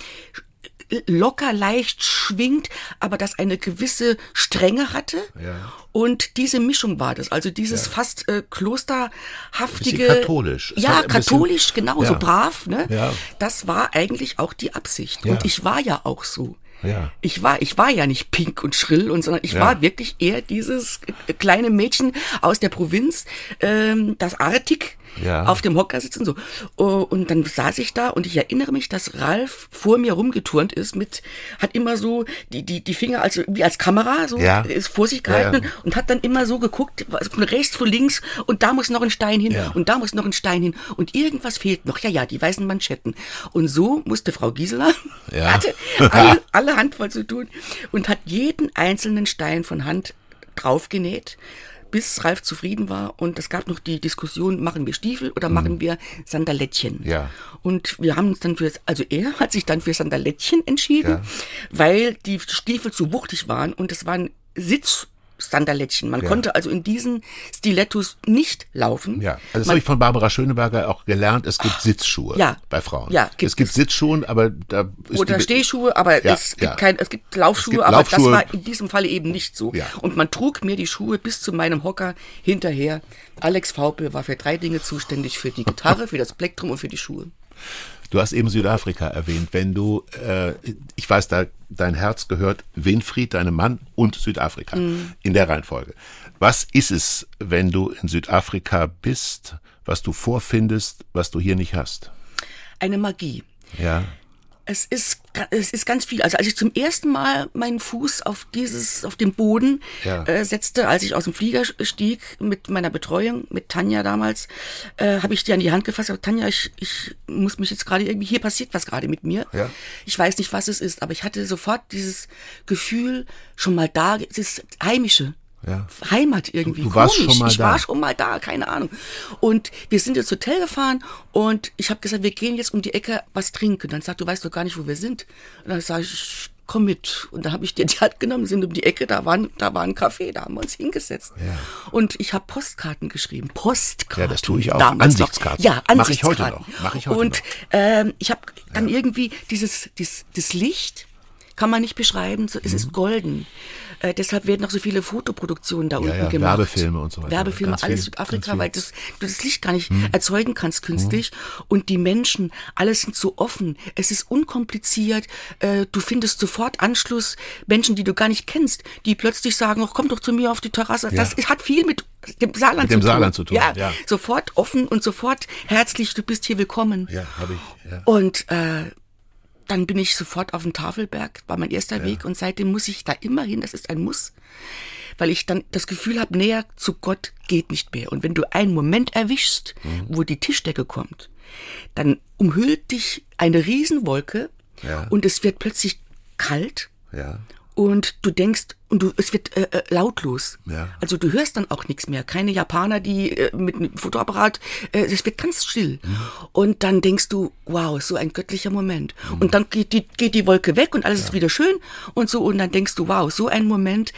locker leicht schwingt, aber das eine gewisse Strenge hatte. Ja. Und diese Mischung war das, also dieses fast äh, klosterhaftige. Katholisch. Es Ja, bisschen- katholisch, genau, Ja. so brav, ne? Ja. Das war eigentlich auch die Absicht. Ja. Und ich war ja auch so. Ja. Ich war, ich war ja nicht pink und schrill und sondern ich Ja. war wirklich eher dieses äh, kleine Mädchen aus der Provinz, ähm, das artig Ja. auf dem Hocker sitzen so. Oh, Und dann saß ich da und ich erinnere mich, dass Ralf vor mir rumgeturnt ist mit, hat immer so die, die, die Finger als, wie als Kamera so Ja. ist vor sich gehalten ja. und hat dann immer so geguckt, von rechts, von links und da muss noch ein Stein hin und da muss noch ein Stein hin und irgendwas fehlt noch. Ja, ja, die weißen Manschetten. Und so musste Frau Gisela, hatte alle, alle Hand voll zu tun und hat jeden einzelnen Stein von Hand draufgenäht, bis Ralf zufrieden war. Und es gab noch die Diskussion, machen wir Stiefel oder machen wir Sandalettchen? Mhm. Ja. Und wir haben uns dann für, also er hat sich dann für Sandalettchen entschieden, Ja. weil die Stiefel zu wuchtig waren und es waren Sitz Sandalettchen. Man Ja. konnte also in diesen Stilettos nicht laufen. Ja, also das habe ich von Barbara Schöneberger auch gelernt. Es gibt Sitzschuhe Ja. bei Frauen. Ja, gibt es gibt es. Sitzschuhe, aber da ist oder Stehschuhe, aber Ja, es gibt kein, es gibt Laufschuhe, Es gibt aber Laufschuhe. das war in diesem Falle eben nicht so. Und man trug mir die Schuhe bis zu meinem Hocker hinterher. Alex Vaupel war für drei Dinge zuständig, für die Gitarre, für das Plektrum und für die Schuhe. Du hast eben Südafrika erwähnt. Wenn du, äh, ich weiß, da dein Herz gehört Winfried, deinem Mann und Südafrika Mhm. in der Reihenfolge. Was ist es, wenn du in Südafrika bist, was du vorfindest, was du hier nicht hast? Eine Magie. Ja, Es ist, es ist ganz viel. Also als ich zum ersten Mal meinen Fuß auf dieses, auf den Boden Ja. äh, setzte, als ich aus dem Flieger stieg mit meiner Betreuung, mit Tanja damals, äh, habe ich die an die Hand gefasst. Tanja, ich, ich muss mich jetzt gerade irgendwie, hier passiert was gerade mit mir. Ja. Ich weiß nicht, was es ist, aber ich hatte sofort dieses Gefühl, schon mal da, das Heimische. Ja. Heimat irgendwie. Du- du warst Komisch. schon mal ich da. war schon mal da, keine Ahnung. Und wir sind ins Hotel gefahren und ich habe gesagt, wir gehen jetzt um die Ecke was trinken. Dann sagt, du weißt doch gar nicht, wo wir sind. Und dann sage ich, komm mit. Und dann habe ich dir die Hand genommen, sind um die Ecke, da war, da war ein Café, da haben wir uns hingesetzt. Ja. Und ich habe Postkarten geschrieben. Postkarten. Ja, das tue ich auch. Noch. Ansichtskarten. Ja, Mach ich heute Ansichtskarten. noch. Mach ich heute Und noch. ähm, ich habe dann irgendwie dieses, dieses das Licht kann man nicht beschreiben, so, es ist golden. Äh, deshalb werden auch so viele Fotoproduktionen da unten Mhm. ja, gemacht. Werbefilme und so weiter. Werbefilme, Ganz alles viel, Südafrika. Mhm. weil das, du das Licht gar nicht erzeugen kannst künstlich. Und die Menschen, alles sind so offen. Es ist unkompliziert. Äh, du findest sofort Anschluss. Menschen, die du gar nicht kennst, die plötzlich sagen, ach, komm doch zu mir auf die Terrasse. Das ist- hat viel mit dem Saarland Mit dem zu tun. Saarland zu tun, Ja, ja. sofort offen und sofort herzlich, du bist hier willkommen. Ja, habe ich. Ja. Und äh, dann bin ich sofort auf den Tafelberg, war mein erster Weg und seitdem muss ich da immer hin, das ist ein Muss, weil ich dann das Gefühl habe, näher zu Gott geht nicht mehr. Und wenn du einen Moment erwischst, Mhm. wo die Tischdecke kommt, dann umhüllt dich eine Riesenwolke Ja. und es wird plötzlich kalt ja. Und du denkst, und du, es wird äh, äh, lautlos. Ja. Also du hörst dann auch nichts mehr. Keine Japaner, die äh, mit einem Fotoapparat, äh, es wird ganz still. Mhm. Und dann denkst du, wow, so ein göttlicher Moment. Und dann geht die, geht die Wolke weg und alles ist wieder schön und so. Und dann denkst du, wow, so einen Moment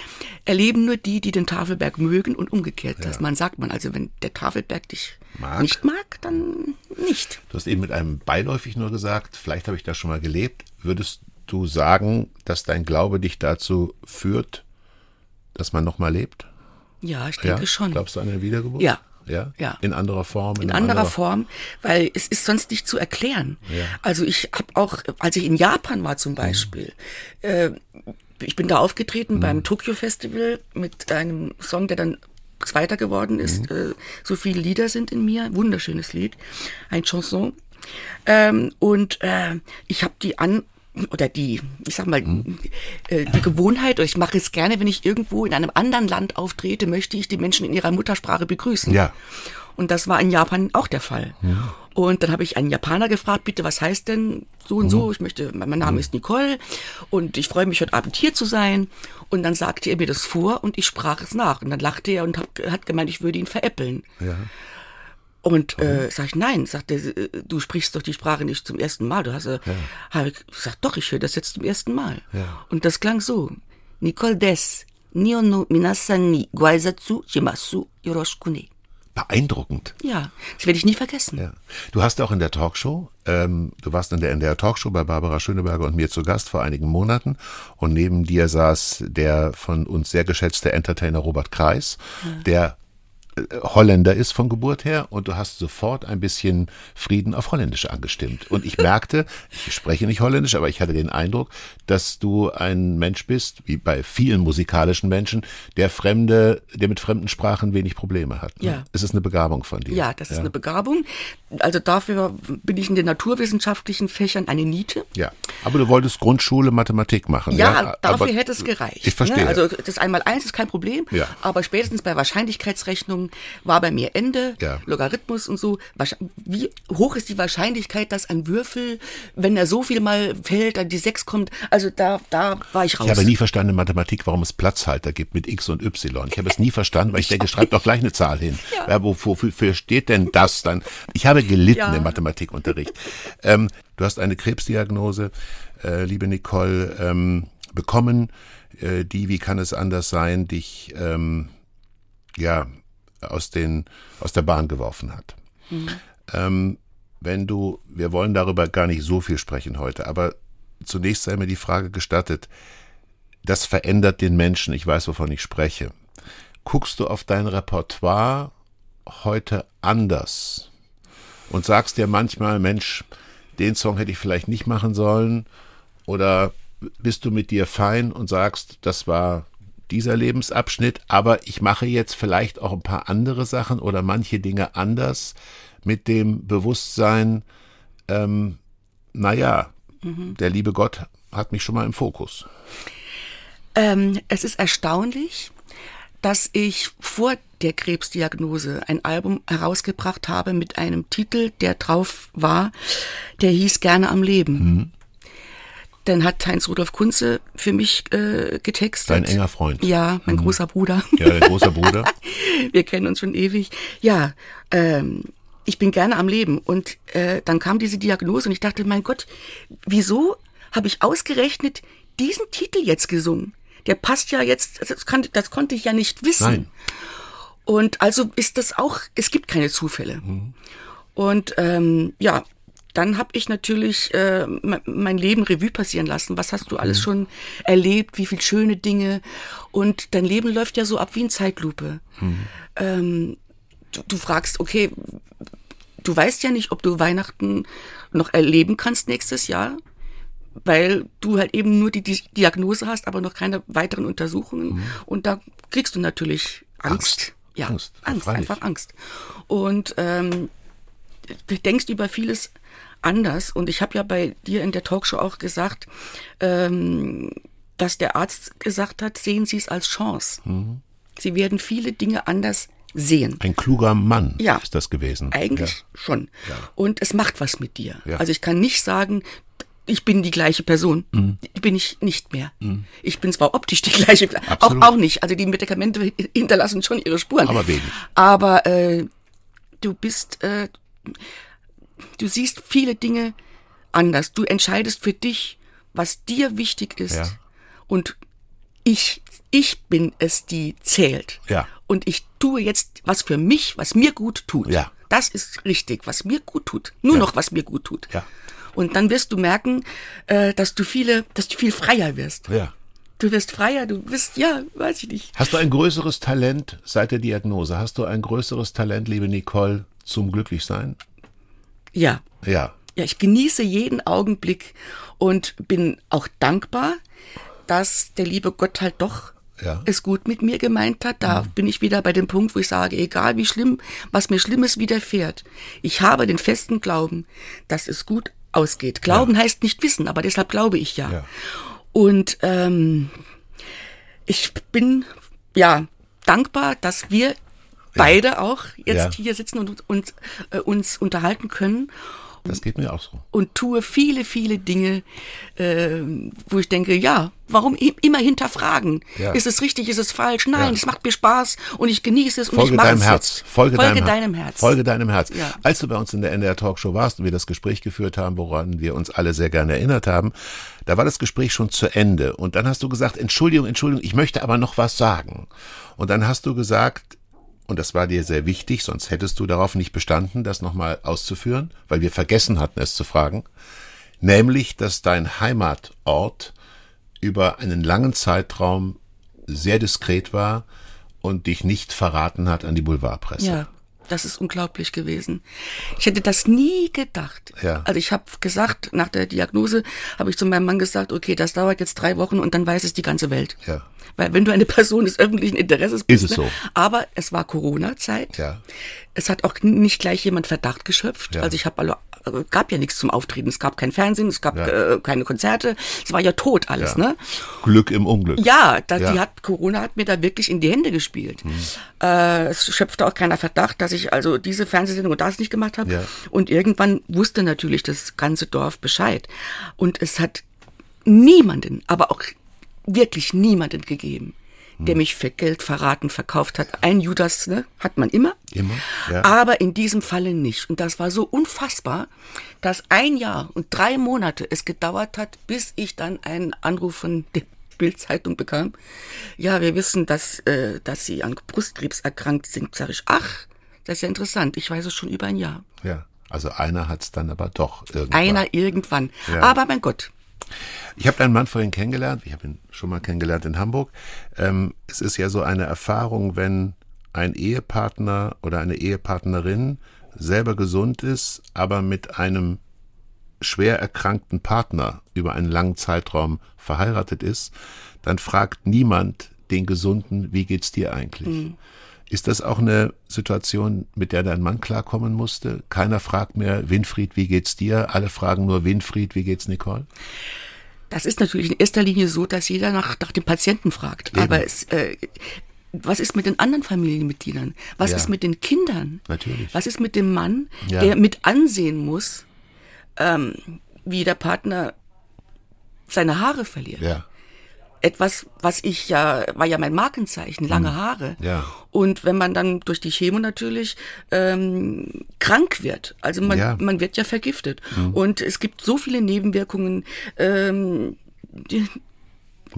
erleben nur die, die den Tafelberg mögen und umgekehrt. Das man sagt man, also wenn der Tafelberg dich mag. nicht mag, dann nicht. Du hast eben mit einem beiläufig nur gesagt, vielleicht habe ich da schon mal gelebt. Würdest du sagen, dass dein Glaube dich dazu führt, dass man noch mal lebt? Ja, ich denke ja? schon. Glaubst du an eine Wiedergeburt? Ja. Ja? Ja. In anderer Form? in einem anderer anderer- Form, weil es ist sonst nicht zu erklären. Ja. Also ich habe auch, als ich in Japan war zum Beispiel, äh, ich bin da aufgetreten beim Tokyo Festival mit einem Song, der dann Zweiter geworden ist. Äh, so viele Lieder sind in mir, wunderschönes Lied, ein Chanson. Ähm, und äh, ich habe die an oder die, ich sag mal, äh, die Gewohnheit, oder ich mache es gerne, wenn ich irgendwo in einem anderen Land auftrete, möchte ich die Menschen in ihrer Muttersprache begrüßen. Ja. Und das war in Japan auch der Fall. Und dann habe ich einen Japaner gefragt, bitte, was heißt denn so und so? Ich möchte, mein Name ist Nicole und ich freue mich heute Abend hier zu sein. Und dann sagte er mir das vor und ich sprach es nach. Und dann lachte er und hab, hat gemeint, ich würde ihn veräppeln. Ja. Und äh, sag ich, nein, sagt er, äh, du sprichst doch die Sprache nicht zum ersten Mal. Du hast, äh, hab ich gesagt, doch, ich höre das jetzt zum ersten Mal. Ja. Und das klang so. Nicole des, nio no minasan ni goaizatsu shimasu yoroshiku ne. Beeindruckend. Ja, das werde ich nie vergessen. Ja. Du hast auch in der Talkshow, ähm, du warst in der, in der Talkshow bei Barbara Schöneberger und mir zu Gast vor einigen Monaten und neben dir saß der von uns sehr geschätzte Entertainer Robert Kreis, der äh, Holländer ist von Geburt her und du hast sofort ein bisschen Frieden auf Holländisch angestimmt. Und ich merkte, ich spreche nicht Holländisch, aber ich hatte den Eindruck, dass du ein Mensch bist, wie bei vielen musikalischen Menschen, der fremde, der mit fremden Sprachen wenig Probleme hat. ne? Ja. Es ist eine Begabung von dir. Ja, das ist eine Begabung. Also dafür bin ich in den naturwissenschaftlichen Fächern eine Niete. Ja, aber du wolltest Grundschule Mathematik machen. Ja, dafür aber hätte es gereicht. Ich verstehe. Ne? Also das Einmal-Eins ist kein Problem, Ja. aber spätestens bei War bei mir Ende, Ja. Logarithmus und so. Wie hoch ist die Wahrscheinlichkeit, dass ein Würfel, wenn er so viel mal fällt, dann die 6 kommt? Also da, da war ich raus. ich habe nie verstanden in Mathematik, warum es Platzhalter gibt mit X und Y. Ich habe es nie verstanden, weil ich denke, schreib doch gleich eine Zahl hin. Ja. wofür wofür steht denn das dann? Ich habe gelitten Ja. im Mathematikunterricht. Ähm, du hast eine Krebsdiagnose, äh, liebe Nicole, ähm, bekommen, äh, die, wie kann es anders sein, dich ähm, ja aus den aus der Bahn geworfen hat. Ähm, wenn du, wir wollen darüber gar nicht so viel sprechen heute, aber zunächst sei mir die Frage gestattet, das verändert den Menschen, ich weiß, wovon ich spreche. Guckst du auf dein Repertoire heute anders und sagst dir manchmal, Mensch, den Song hätte ich vielleicht nicht machen sollen oder bist du mit dir fein und sagst, das war dieser Lebensabschnitt, aber ich mache jetzt vielleicht auch ein paar andere Sachen oder manche Dinge anders mit dem Bewusstsein, ähm, naja, der liebe Gott hat mich schon mal im Fokus. Ähm, es ist erstaunlich, dass ich vor der Krebsdiagnose ein Album herausgebracht habe mit einem Titel, der drauf war, der hieß Gerne am Leben. Dann hat Heinz Rudolf Kunze für mich äh, getextet. Dein enger Freund. Ja, mein großer Bruder. Ja, dein großer Bruder. Wir kennen uns schon ewig. Ja, ähm, ich bin gerne am Leben. Und äh, dann kam diese Diagnose und ich dachte, mein Gott, wieso habe ich ausgerechnet diesen Titel jetzt gesungen? Der passt ja jetzt, das, kann, das konnte ich ja nicht wissen. Nein. Und also ist das auch, es gibt keine Zufälle. Und ähm, ja, dann habe ich natürlich äh, me- mein Leben Revue passieren lassen. Was hast du alles schon erlebt? Wie viel schöne Dinge? Und dein Leben läuft ja so ab wie in Zeitlupe. Ähm, du, du fragst, okay, du weißt ja nicht, ob du Weihnachten noch erleben kannst nächstes Jahr, weil du halt eben nur die, Diagnose hast, aber noch keine weiteren Untersuchungen. Und da kriegst du natürlich Angst. Angst. Ja, Angst, Angst, einfach Angst. Und ähm, du denkst über vieles anders. Und ich habe ja bei dir in der Talkshow auch gesagt, ähm, dass der Arzt gesagt hat, sehen Sie es als Chance. Mhm. Sie werden viele Dinge anders sehen. Ein kluger Mann Ja. ist das gewesen. Eigentlich schon. Und es macht was mit dir. Ja. Also ich kann nicht sagen, ich bin die gleiche Person. Mhm. Bin ich nicht mehr. Ich bin zwar optisch die gleiche, auch, Absolut. auch nicht. Also die Medikamente hinterlassen schon ihre Spuren. Aber wenig. Aber äh, du bist, äh, du siehst viele Dinge anders. Du entscheidest für dich, was dir wichtig ist. Ja. Und ich, ich bin es, die zählt. Ja. Und ich tue jetzt was für mich, was mir gut tut. Ja. Das ist richtig, was mir gut tut. Nur Ja. noch, was mir gut tut. Ja. Und dann wirst du merken, äh, dass du viele, dass du viel freier wirst. Ja. Du wirst freier, du bist, ja, weiß ich nicht. Hast du ein größeres Talent seit der Diagnose? Hast du ein größeres Talent, liebe Nicole, zum Glücklichsein? Ja. Ja. Ja, ich genieße jeden Augenblick und bin auch dankbar, dass der liebe Gott halt doch Ja. Mhm. es gut mit mir gemeint hat. Da bin ich wieder bei dem Punkt, wo ich sage, egal wie schlimm, was mir Schlimmes widerfährt, ich habe den festen Glauben, dass es gut ausgeht. Glauben heißt nicht wissen, aber deshalb glaube ich ja. Ja. Und ähm, ich bin ja dankbar, dass wir beide auch jetzt hier sitzen und, und äh, uns unterhalten können Das geht mir auch so. und tue viele, viele Dinge, äh, wo ich denke, ja, warum immer hinterfragen? Ja. Ist es richtig, ist es falsch? Nein, Ja. es macht mir Spaß und ich genieße es und Folge ich mache deinem es Herz. jetzt. Folge, Folge deinem, deinem Herz. Folge deinem Herz. Ja. Als du bei uns in der NDR Talkshow warst und wir das Gespräch geführt haben, woran wir uns alle sehr gerne erinnert haben, da war das Gespräch schon zu Ende. Und dann hast du gesagt, Entschuldigung, Entschuldigung, ich möchte aber noch was sagen. Und dann hast du gesagt, und das war dir sehr wichtig, sonst hättest du darauf nicht bestanden, das nochmal auszuführen, weil wir vergessen hatten, es zu fragen, nämlich, dass dein Heimatort über einen langen Zeitraum sehr diskret war und dich nicht verraten hat an die Boulevardpresse. Ja, das ist unglaublich gewesen. Ich hätte das nie gedacht. Ja. Also ich habe gesagt, nach der Diagnose habe ich zu meinem Mann gesagt, okay, das dauert jetzt drei Wochen und dann weiß es die ganze Welt. Ja. Weil wenn du eine Person des öffentlichen Interesses bist, Ist es ne? so. aber es war Corona-Zeit. Ja. Es hat auch nicht gleich jemand Verdacht geschöpft. Ja. Also ich habe alle gab ja nichts zum Auftreten. Es gab kein Fernsehen, es gab Ja. äh, keine Konzerte. Es war ja tot alles, Ja. ne? Glück im Unglück. Ja, da, Ja. die hat Corona hat mir da wirklich in die Hände gespielt. Äh, es schöpfte auch keiner Verdacht, dass ich also diese Fernsehsendung und das nicht gemacht habe. Und irgendwann wusste natürlich das ganze Dorf Bescheid. Und es hat niemanden, aber auch wirklich niemanden gegeben, der mich für Geld verraten, verkauft hat. Ein Judas, ne, hat man immer. Immer, ja. Aber in diesem Falle nicht. Und das war so unfassbar, dass ein Jahr und drei Monate es gedauert hat, bis ich dann einen Anruf von der Bildzeitung bekam. Ja, wir wissen, dass, äh, dass Sie an Brustkrebs erkrankt sind. Sag ich, ach, das ist ja interessant. Ich weiß es schon über ein Jahr. Ja. Also einer hat's dann aber doch irgendwann. Einer irgendwann. Ja. Aber mein Gott, Ich habe deinen Mann vorhin kennengelernt. Ich habe ihn schon mal kennengelernt in Hamburg. Ähm, es ist ja so eine Erfahrung, wenn ein Ehepartner oder eine Ehepartnerin selber gesund ist, aber mit einem schwer erkrankten Partner über einen langen Zeitraum verheiratet ist, dann fragt niemand den Gesunden, wie geht's dir eigentlich? Ist das auch eine Situation, mit der dein Mann klarkommen musste? Keiner fragt mehr, Winfried, wie geht's dir? Alle fragen nur, Winfried, wie geht's Nicole? das ist natürlich in erster Linie so, dass jeder nach, nach dem Patienten fragt. Eben. Aber es, äh, was ist mit den anderen Familienmitgliedern? Was Ja. ist mit den Kindern? Natürlich. Was ist mit dem Mann, Ja. der mit ansehen muss, ähm, wie der Partner seine Haare verliert? Ja. Etwas, was ich ja, war ja mein Markenzeichen, lange Haare. Mhm. Ja. Und wenn man dann durch die Chemo natürlich ähm, krank wird, also man, Ja. Mhm. man wird ja vergiftet. Und es gibt so viele Nebenwirkungen, ähm, die.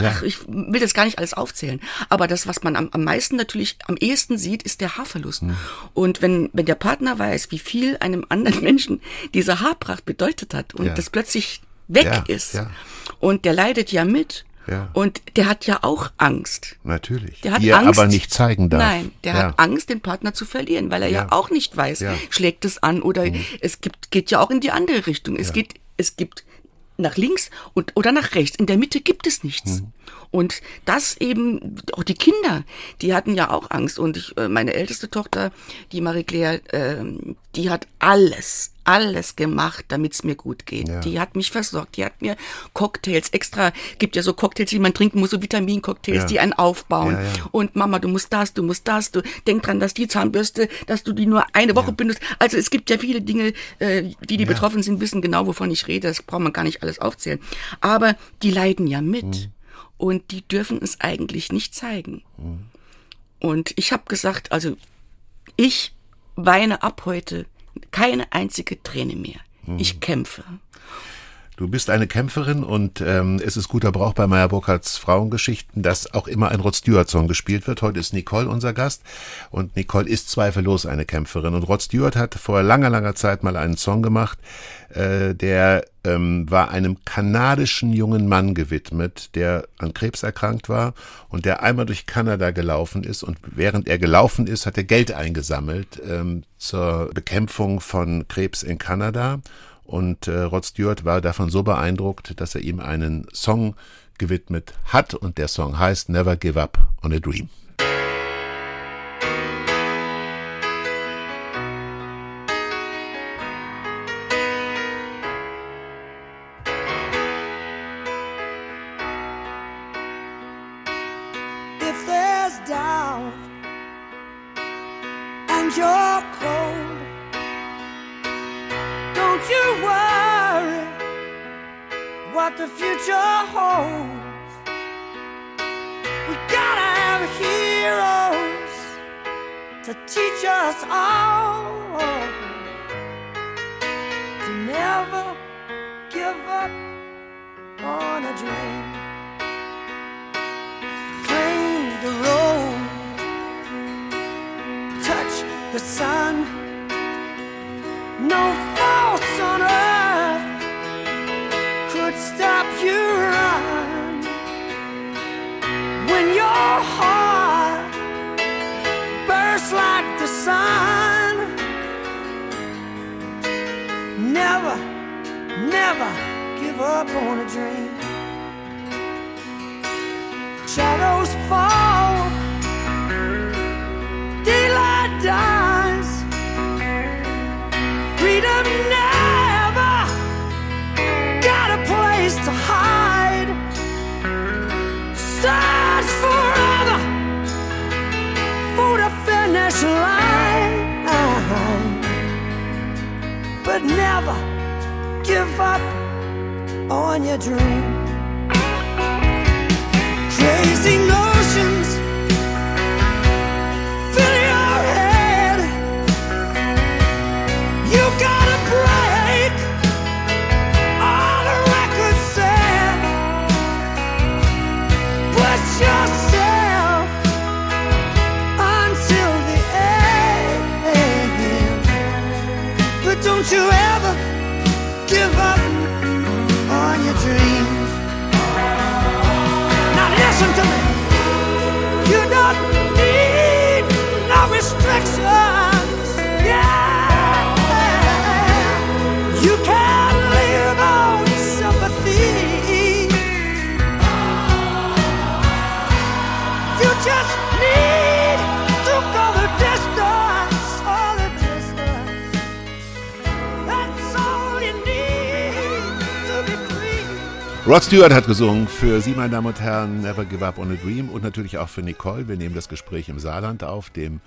Ach, ich will das gar nicht alles aufzählen. Aber das, was man am, am meisten natürlich am ehesten sieht, ist der Haarverlust. Hm. Und wenn, wenn der Partner weiß, wie viel einem anderen Menschen diese Haarpracht bedeutet hat und Ja. das plötzlich weg Ja, ist ja. und der leidet ja mit Ja. und der hat ja auch Angst. Natürlich. Der hat die er Angst, aber nicht zeigen darf. Nein, der ja. hat Angst, den Partner zu verlieren, weil er ja, Ja. auch nicht weiß, schlägt es an oder es gibt, geht ja auch in die andere Richtung. Es geht, es gibt nach links und oder nach rechts. In der Mitte gibt es nichts. Und das eben, auch die Kinder, die hatten ja auch Angst. Und ich, äh, meine älteste Tochter, die Marie-Claire, ähm, die hat alles, alles gemacht, damit es mir gut geht. Ja. Die hat mich versorgt. Die hat mir Cocktails extra, gibt ja so Cocktails, die man trinken muss, so Vitamincocktails, Ja. die einen aufbauen. Ja. Und Mama, du musst das, du musst das, du denk dran, dass die Zahnbürste, dass du die nur eine Woche benutzt. Also es gibt ja viele Dinge, äh, die, die betroffen sind, wissen genau, wovon ich rede. Das braucht man gar nicht alles aufzählen. Aber die leiden ja mit. Mhm. Und die dürfen es eigentlich nicht zeigen. Und ich habe gesagt, also ich weine ab heute keine einzige Träne mehr. Ich kämpfe. Du bist eine Kämpferin und ähm, es ist guter Brauch bei Meyer Burkhardts Frauengeschichten, dass auch immer ein Rod Stewart Song gespielt wird. Heute ist Nicole unser Gast und Nicole ist zweifellos eine Kämpferin. Und Rod Stewart hat vor langer, langer Zeit mal einen Song gemacht, äh, der ähm, war einem kanadischen jungen Mann gewidmet, der an Krebs erkrankt war und der einmal durch Kanada gelaufen ist. Und während er gelaufen ist, hat er Geld eingesammelt ähm, zur Bekämpfung von Krebs in Kanada. Und äh, Rod Stewart war davon so beeindruckt, dass er ihm einen Song gewidmet hat. Und der Song heißt Never Give Up on a Dream. what the future holds. We gotta have heroes to teach us all to never give up on a dream. Claim the road, touch the sun. No false on earth. gave up on a dream. Shadows fall, daylight dies, freedom never got a place to hide. Search forever for the finish line, but now. your dream. Crazy notions fill your head. You gotta break all the records set. Bless your Rod Stewart hat gesungen für Sie, meine Damen und Herren, Never Give Up on a Dream und natürlich auch für Nicole. Wir nehmen das Gespräch im Saarland auf, dem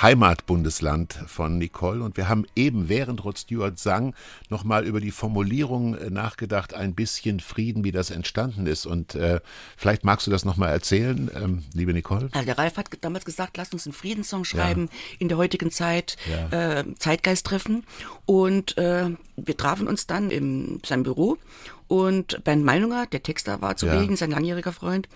Heimatbundesland von Nicole. Und wir haben eben, während Rod Stewart sang, nochmal über die Formulierung äh, nachgedacht, ein bisschen Frieden, wie das entstanden ist. Und äh, vielleicht magst du das nochmal erzählen, ähm, liebe Nicole? Also der Ralf hat damals gesagt, lass uns einen Friedenssong schreiben ja. in der heutigen Zeit, ja. äh, Zeitgeist treffen. Und äh, wir trafen uns dann in seinem Büro und Bernd Meinunger, der Texter, war zugegen, ja. sein langjähriger Freund.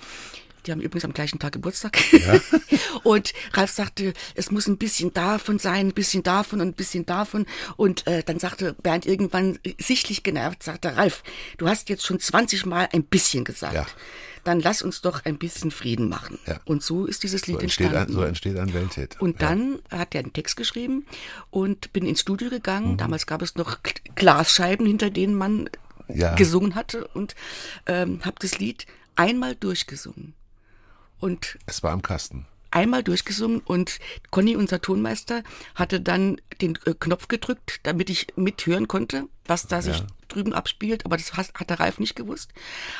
Die haben übrigens am gleichen Tag Geburtstag. Ja. und Ralf sagte, es muss ein bisschen davon sein, ein bisschen davon und ein bisschen davon. Und äh, dann sagte Bernd irgendwann sichtlich genervt, sagte Ralf, du hast jetzt schon 20 Mal ein bisschen gesagt. Ja. Dann lass uns doch ein bisschen Frieden machen. Ja. Und so ist dieses Lied so entsteht entstanden. Ein, so entsteht ein Welthit. Und dann hat er einen Text geschrieben und bin ins Studio gegangen. Mhm. Damals gab es noch Glasscheiben, hinter denen man gesungen hatte und ähm, habe das Lied einmal durchgesungen. Und es war im Kasten. Einmal durchgesungen und Conny, unser Tonmeister, hatte dann den äh, Knopf gedrückt, damit ich mithören konnte, was da sich drüben abspielt. Aber das hat, hat der Ralf nicht gewusst.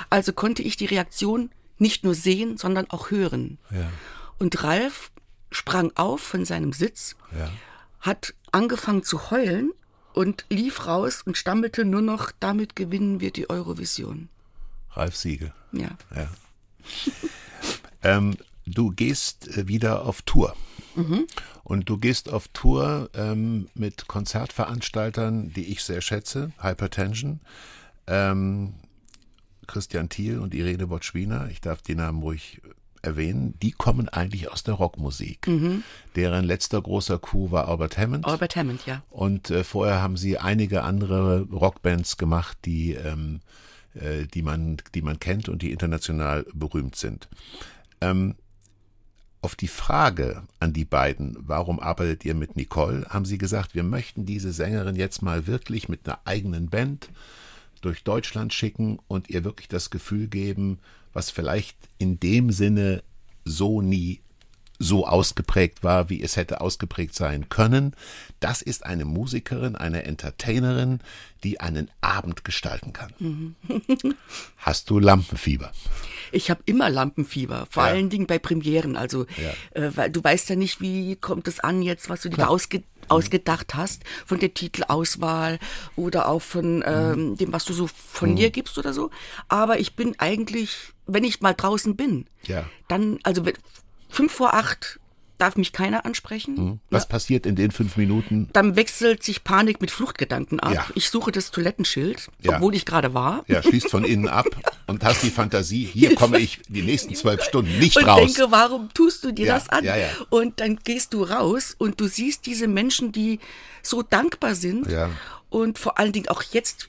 Also konnte ich die Reaktion nicht nur sehen, sondern auch hören. Ja. Und Ralf sprang auf von seinem Sitz, ja. hat angefangen zu heulen und lief raus und stammelte nur noch, damit gewinnen wir die Eurovision. Ralf Siegel. Ja. ja. ähm, du gehst äh, wieder auf Tour. Mhm. Und du gehst auf Tour ähm, mit Konzertveranstaltern, die ich sehr schätze, Hypertension, Ähm, Christian Thiel und Irene Botschwiner, ich darf die Namen ruhig erwähnen, die kommen eigentlich aus der Rockmusik. Mhm. Deren letzter großer Coup war Albert Hammond. Albert Hammond, ja. Und äh, vorher haben sie einige andere Rockbands gemacht, die, ähm, äh, die, man, die man kennt und die international berühmt sind. Ähm, auf die Frage an die beiden, warum arbeitet ihr mit Nicole, haben sie gesagt, wir möchten diese Sängerin jetzt mal wirklich mit einer eigenen Band durch Deutschland schicken und ihr wirklich das Gefühl geben, was vielleicht in dem Sinne so nie so ausgeprägt war, wie es hätte ausgeprägt sein können. Das ist eine Musikerin, eine Entertainerin, die einen Abend gestalten kann. Mhm. Hast du Lampenfieber? Ich habe immer Lampenfieber, vor ja. allen Dingen bei Premieren. Also, ja. äh, weil du weißt ja nicht, wie kommt es an jetzt, was du dir ausge ausgedacht hast, von der Titelauswahl oder auch von ähm, mhm. dem, was du so von mhm. dir gibst oder so. Aber ich bin eigentlich, wenn ich mal draußen bin, ja. dann, also fünf vor acht darf mich keiner ansprechen. Mhm. Was ja. passiert in den fünf Minuten? Dann wechselt sich Panik mit Fluchtgedanken ab. Ja. Ich suche das Toilettenschild, ja. obwohl ich gerade war. Ja, schließt von innen ab und hast die Fantasie, hier komme ich die nächsten zwölf Stunden nicht und raus. Und denke, warum tust du dir das an? Und dann gehst du raus und du siehst diese Menschen, die so dankbar sind und vor allen Dingen auch jetzt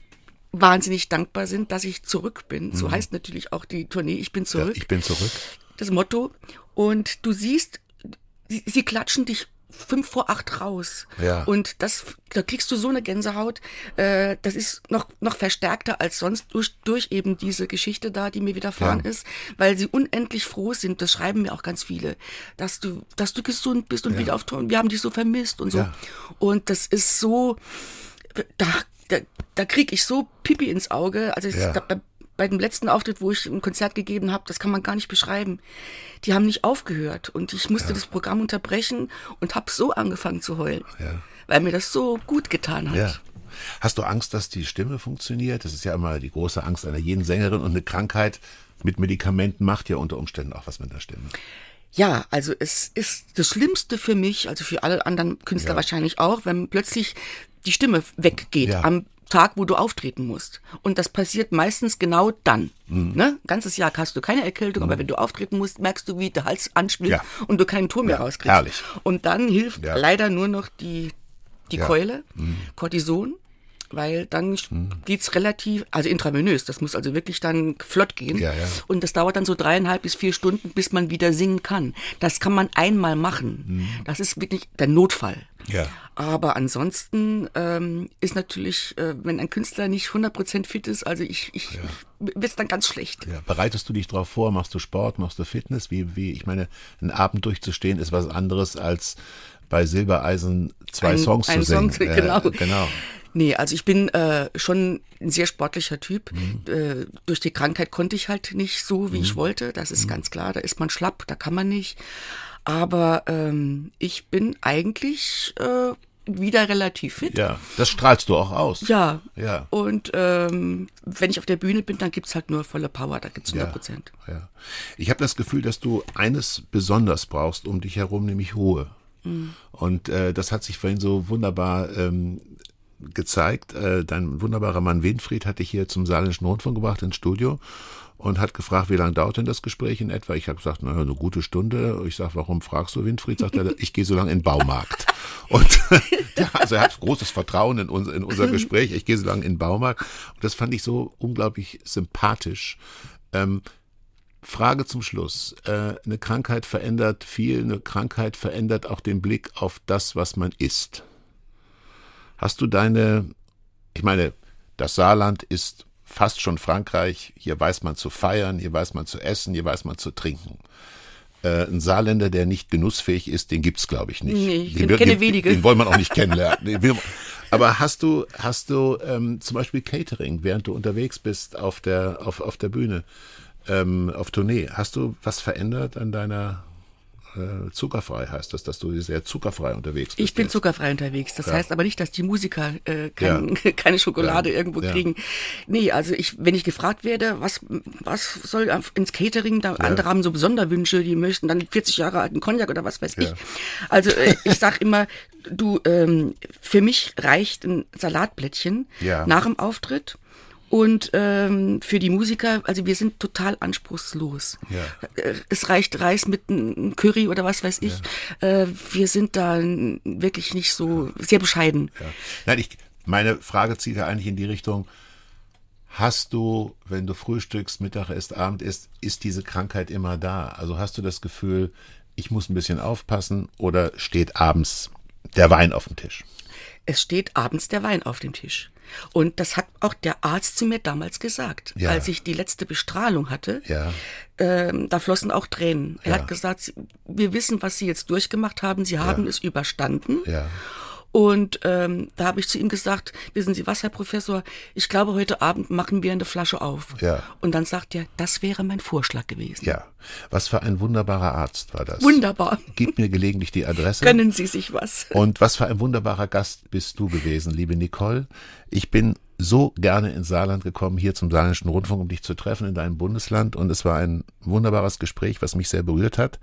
wahnsinnig dankbar sind, dass ich zurück bin. So mhm. heißt natürlich auch die Tournee, ich bin zurück. ich bin zurück. Das Motto. Und du siehst, sie, sie klatschen dich fünf vor acht raus. Ja. Und das, da kriegst du so eine Gänsehaut. Äh, das ist noch, noch verstärkter als sonst durch, durch eben diese Geschichte da, die mir widerfahren ja. ist, weil sie unendlich froh sind. Das schreiben mir auch ganz viele, dass du, dass du gesund bist und ja. wieder auf Ton. Wir haben dich so vermisst und so. Ja. Und das ist so, da, da, da krieg ich so Pipi ins Auge. Also ich, da, bei dem letzten Auftritt, wo ich ein Konzert gegeben habe, das kann man gar nicht beschreiben. Die haben nicht aufgehört und ich musste ja. das Programm unterbrechen und habe so angefangen zu heulen, ja. weil mir das so gut getan hat. Ja. Hast du Angst, dass die Stimme funktioniert? Das ist ja immer die große Angst einer jeden Sängerin und eine Krankheit mit Medikamenten macht ja unter Umständen auch was mit der Stimme. Ja, also es ist das Schlimmste für mich, also für alle anderen Künstler wahrscheinlich auch, wenn plötzlich die Stimme weggeht ja. am Tag, wo du auftreten musst. Und das passiert meistens genau dann. Mhm. Ne? Ganzes Jahr hast du keine Erkältung, mhm. aber wenn du auftreten musst, merkst du, wie der Hals anspielt ja. und du keinen Ton mehr ja, rauskriegst. Herrlich. Und dann hilft ja. leider nur noch die, die Keule, mhm. Cortison, weil dann mhm. geht's relativ, also intravenös, das muss also wirklich dann flott gehen. Ja, ja. Und das dauert dann so dreieinhalb bis vier Stunden, bis man wieder singen kann. Das kann man einmal machen. Mhm. Das ist wirklich der Notfall. Ja. Aber ansonsten ähm, ist natürlich, äh, wenn ein Künstler nicht 100% fit ist, also ich, ich ja. wird's dann ganz schlecht. Ja. Bereitest du dich darauf vor? Machst du Sport? Machst du Fitness? Wie, wie, ich meine, einen Abend durchzustehen ist was anderes als bei Silbereisen zwei ein, Songs zu singen. Song, genau. Äh, genau. Nee, also ich bin äh, schon ein sehr sportlicher Typ. Mhm. Äh, durch die Krankheit konnte ich halt nicht so, wie mhm. ich wollte. Das ist mhm. ganz klar. Da ist man schlapp, da kann man nicht. Aber ähm, ich bin eigentlich äh, wieder relativ fit. Ja, das strahlst du auch aus. Ja. ja. Und ähm, wenn ich auf der Bühne bin, dann gibt's halt nur volle Power, da gibt's 100 Prozent. Ja, ja. Ich habe das Gefühl, dass du eines besonders brauchst um dich herum, nämlich Ruhe. Mhm. Und äh, das hat sich vorhin so wunderbar ähm, gezeigt. Äh, dein wunderbarer Mann Winfried hat dich hier zum Saarländischen Rundfunk gebracht ins Studio und hat gefragt, wie lange dauert denn das Gespräch in etwa? Ich habe gesagt, naja, eine gute Stunde. Ich sage, warum fragst du Winfried? Sagt er, ich gehe so lange in den Baumarkt. Und ja, also er hat großes Vertrauen in, uns, in unser Gespräch. Ich gehe so lange in den Baumarkt. Und das fand ich so unglaublich sympathisch. Ähm, Frage zum Schluss. Äh, eine Krankheit verändert viel. Eine Krankheit verändert auch den Blick auf das, was man isst. Hast du deine, ich meine, das Saarland ist fast schon Frankreich. Hier weiß man zu feiern, hier weiß man zu essen, hier weiß man zu trinken. Äh, ein Saarländer, der nicht genussfähig ist, den gibt's glaube ich nicht. Nee, ich den, kenne den, wenige. Den wollen wir auch nicht kennenlernen. Aber hast du, hast du ähm, zum Beispiel Catering, während du unterwegs bist auf der, auf, auf der Bühne, ähm, auf Tournee, hast du was verändert an deiner äh, zuckerfrei heißt das, dass du sehr zuckerfrei unterwegs bist. Ich bin jetzt. zuckerfrei unterwegs. Das ja. heißt aber nicht, dass die Musiker äh, kein, ja. keine Schokolade ja. irgendwo kriegen. Nee, also ich, wenn ich gefragt werde, was, was soll ins Catering, da andere haben so Sonderwünsche, die möchten dann 40 Jahre alten Cognac oder was weiß ich. Also äh, ich sag immer, du, ähm, für mich reicht ein Salatblättchen nach dem Auftritt Und ähm, für die Musiker, also wir sind total anspruchslos. Ja. Äh, Es reicht Reis mit einem Curry oder was weiß ich. Äh, wir sind da wirklich nicht so sehr bescheiden. Ja. Nein, ich, meine Frage zielt ja eigentlich in die Richtung, hast du, wenn du frühstückst, Mittag isst, Abend isst, ist diese Krankheit immer da? Also hast du das Gefühl, ich muss ein bisschen aufpassen oder steht abends der Wein auf dem Tisch? Es steht abends der Wein auf dem Tisch. Und das hat auch der Arzt zu mir damals gesagt, Ja. als ich die letzte Bestrahlung hatte. Ja. Ähm, da flossen auch Tränen. Er Ja. hat gesagt, wir wissen, was Sie jetzt durchgemacht haben. Sie haben es überstanden. Ja. Und ähm, da habe ich zu ihm gesagt, wissen Sie was, Herr Professor, ich glaube, heute Abend machen wir eine Flasche auf. Ja. Und dann sagt er, das wäre mein Vorschlag gewesen. Ja. Was für ein wunderbarer Arzt war das. Wunderbar. Gib mir gelegentlich die Adresse. Gönnen Sie sich was. Und was für ein wunderbarer Gast bist du gewesen, liebe Nicole. Ich bin so gerne ins Saarland gekommen, hier zum Saarländischen Rundfunk, um dich zu treffen in deinem Bundesland. Und es war ein wunderbares Gespräch, was mich sehr berührt hat.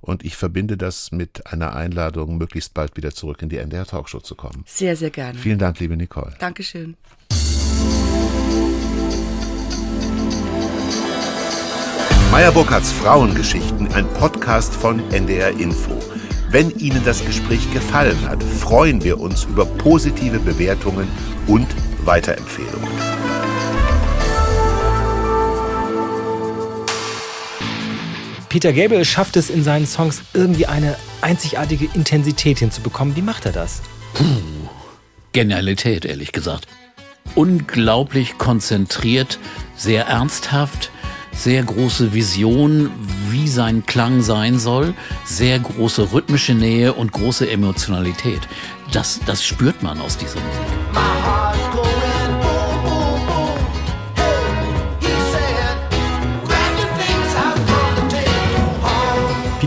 Und ich verbinde das mit einer Einladung, möglichst bald wieder zurück in die NDR Talkshow zu kommen. Sehr, sehr gerne. Vielen Dank, liebe Nicole. Dankeschön. Meyer Burkhardts Frauengeschichten, ein Podcast von NDR Info. Wenn Ihnen das Gespräch gefallen hat, freuen wir uns über positive Bewertungen und Weiterempfehlungen. Peter Gabriel schafft es in seinen Songs irgendwie eine einzigartige Intensität hinzubekommen. Wie macht er das? Genialität, ehrlich gesagt. Unglaublich konzentriert, sehr ernsthaft, sehr große Vision, wie sein Klang sein soll, sehr große rhythmische Nähe und große Emotionalität. Das, das spürt man aus dieser Musik.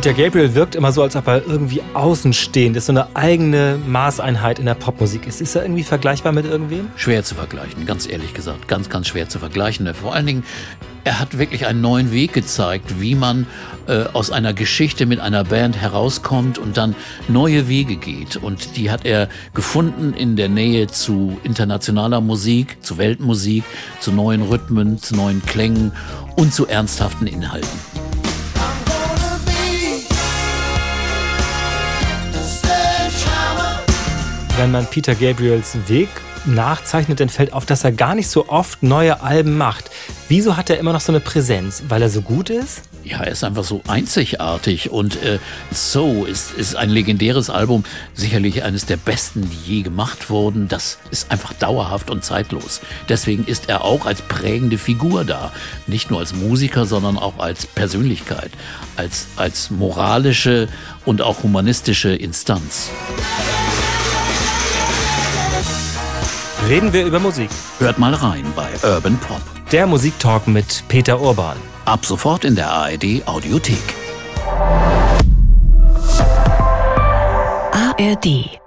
Peter Gabriel wirkt immer so, als ob er irgendwie außenstehend ist, so eine eigene Maßeinheit in der Popmusik ist. Ist er irgendwie vergleichbar mit irgendwem? Schwer zu vergleichen, ganz ehrlich gesagt. Ganz, ganz schwer zu vergleichen. Vor allen Dingen, er hat wirklich einen neuen Weg gezeigt, wie man äh, aus einer Geschichte mit einer Band herauskommt und dann neue Wege geht. Und die hat er gefunden in der Nähe zu internationaler Musik, zu Weltmusik, zu neuen Rhythmen, zu neuen Klängen und zu ernsthaften Inhalten. Wenn man Peter Gabriels Weg nachzeichnet, dann fällt auf, dass er gar nicht so oft neue Alben macht. Wieso hat er immer noch so eine Präsenz? Weil er so gut ist? Ja, er ist einfach so einzigartig und äh, So ist, ist ein legendäres Album, sicherlich eines der besten, die je gemacht wurden. Das ist einfach dauerhaft und zeitlos. Deswegen ist er auch als prägende Figur da. Nicht nur als Musiker, sondern auch als Persönlichkeit, als, als moralische und auch humanistische Instanz. Reden wir über Musik. Hört mal rein bei Urban Pop. Der Musiktalk mit Peter Urban. Ab sofort in der ARD Audiothek. ARD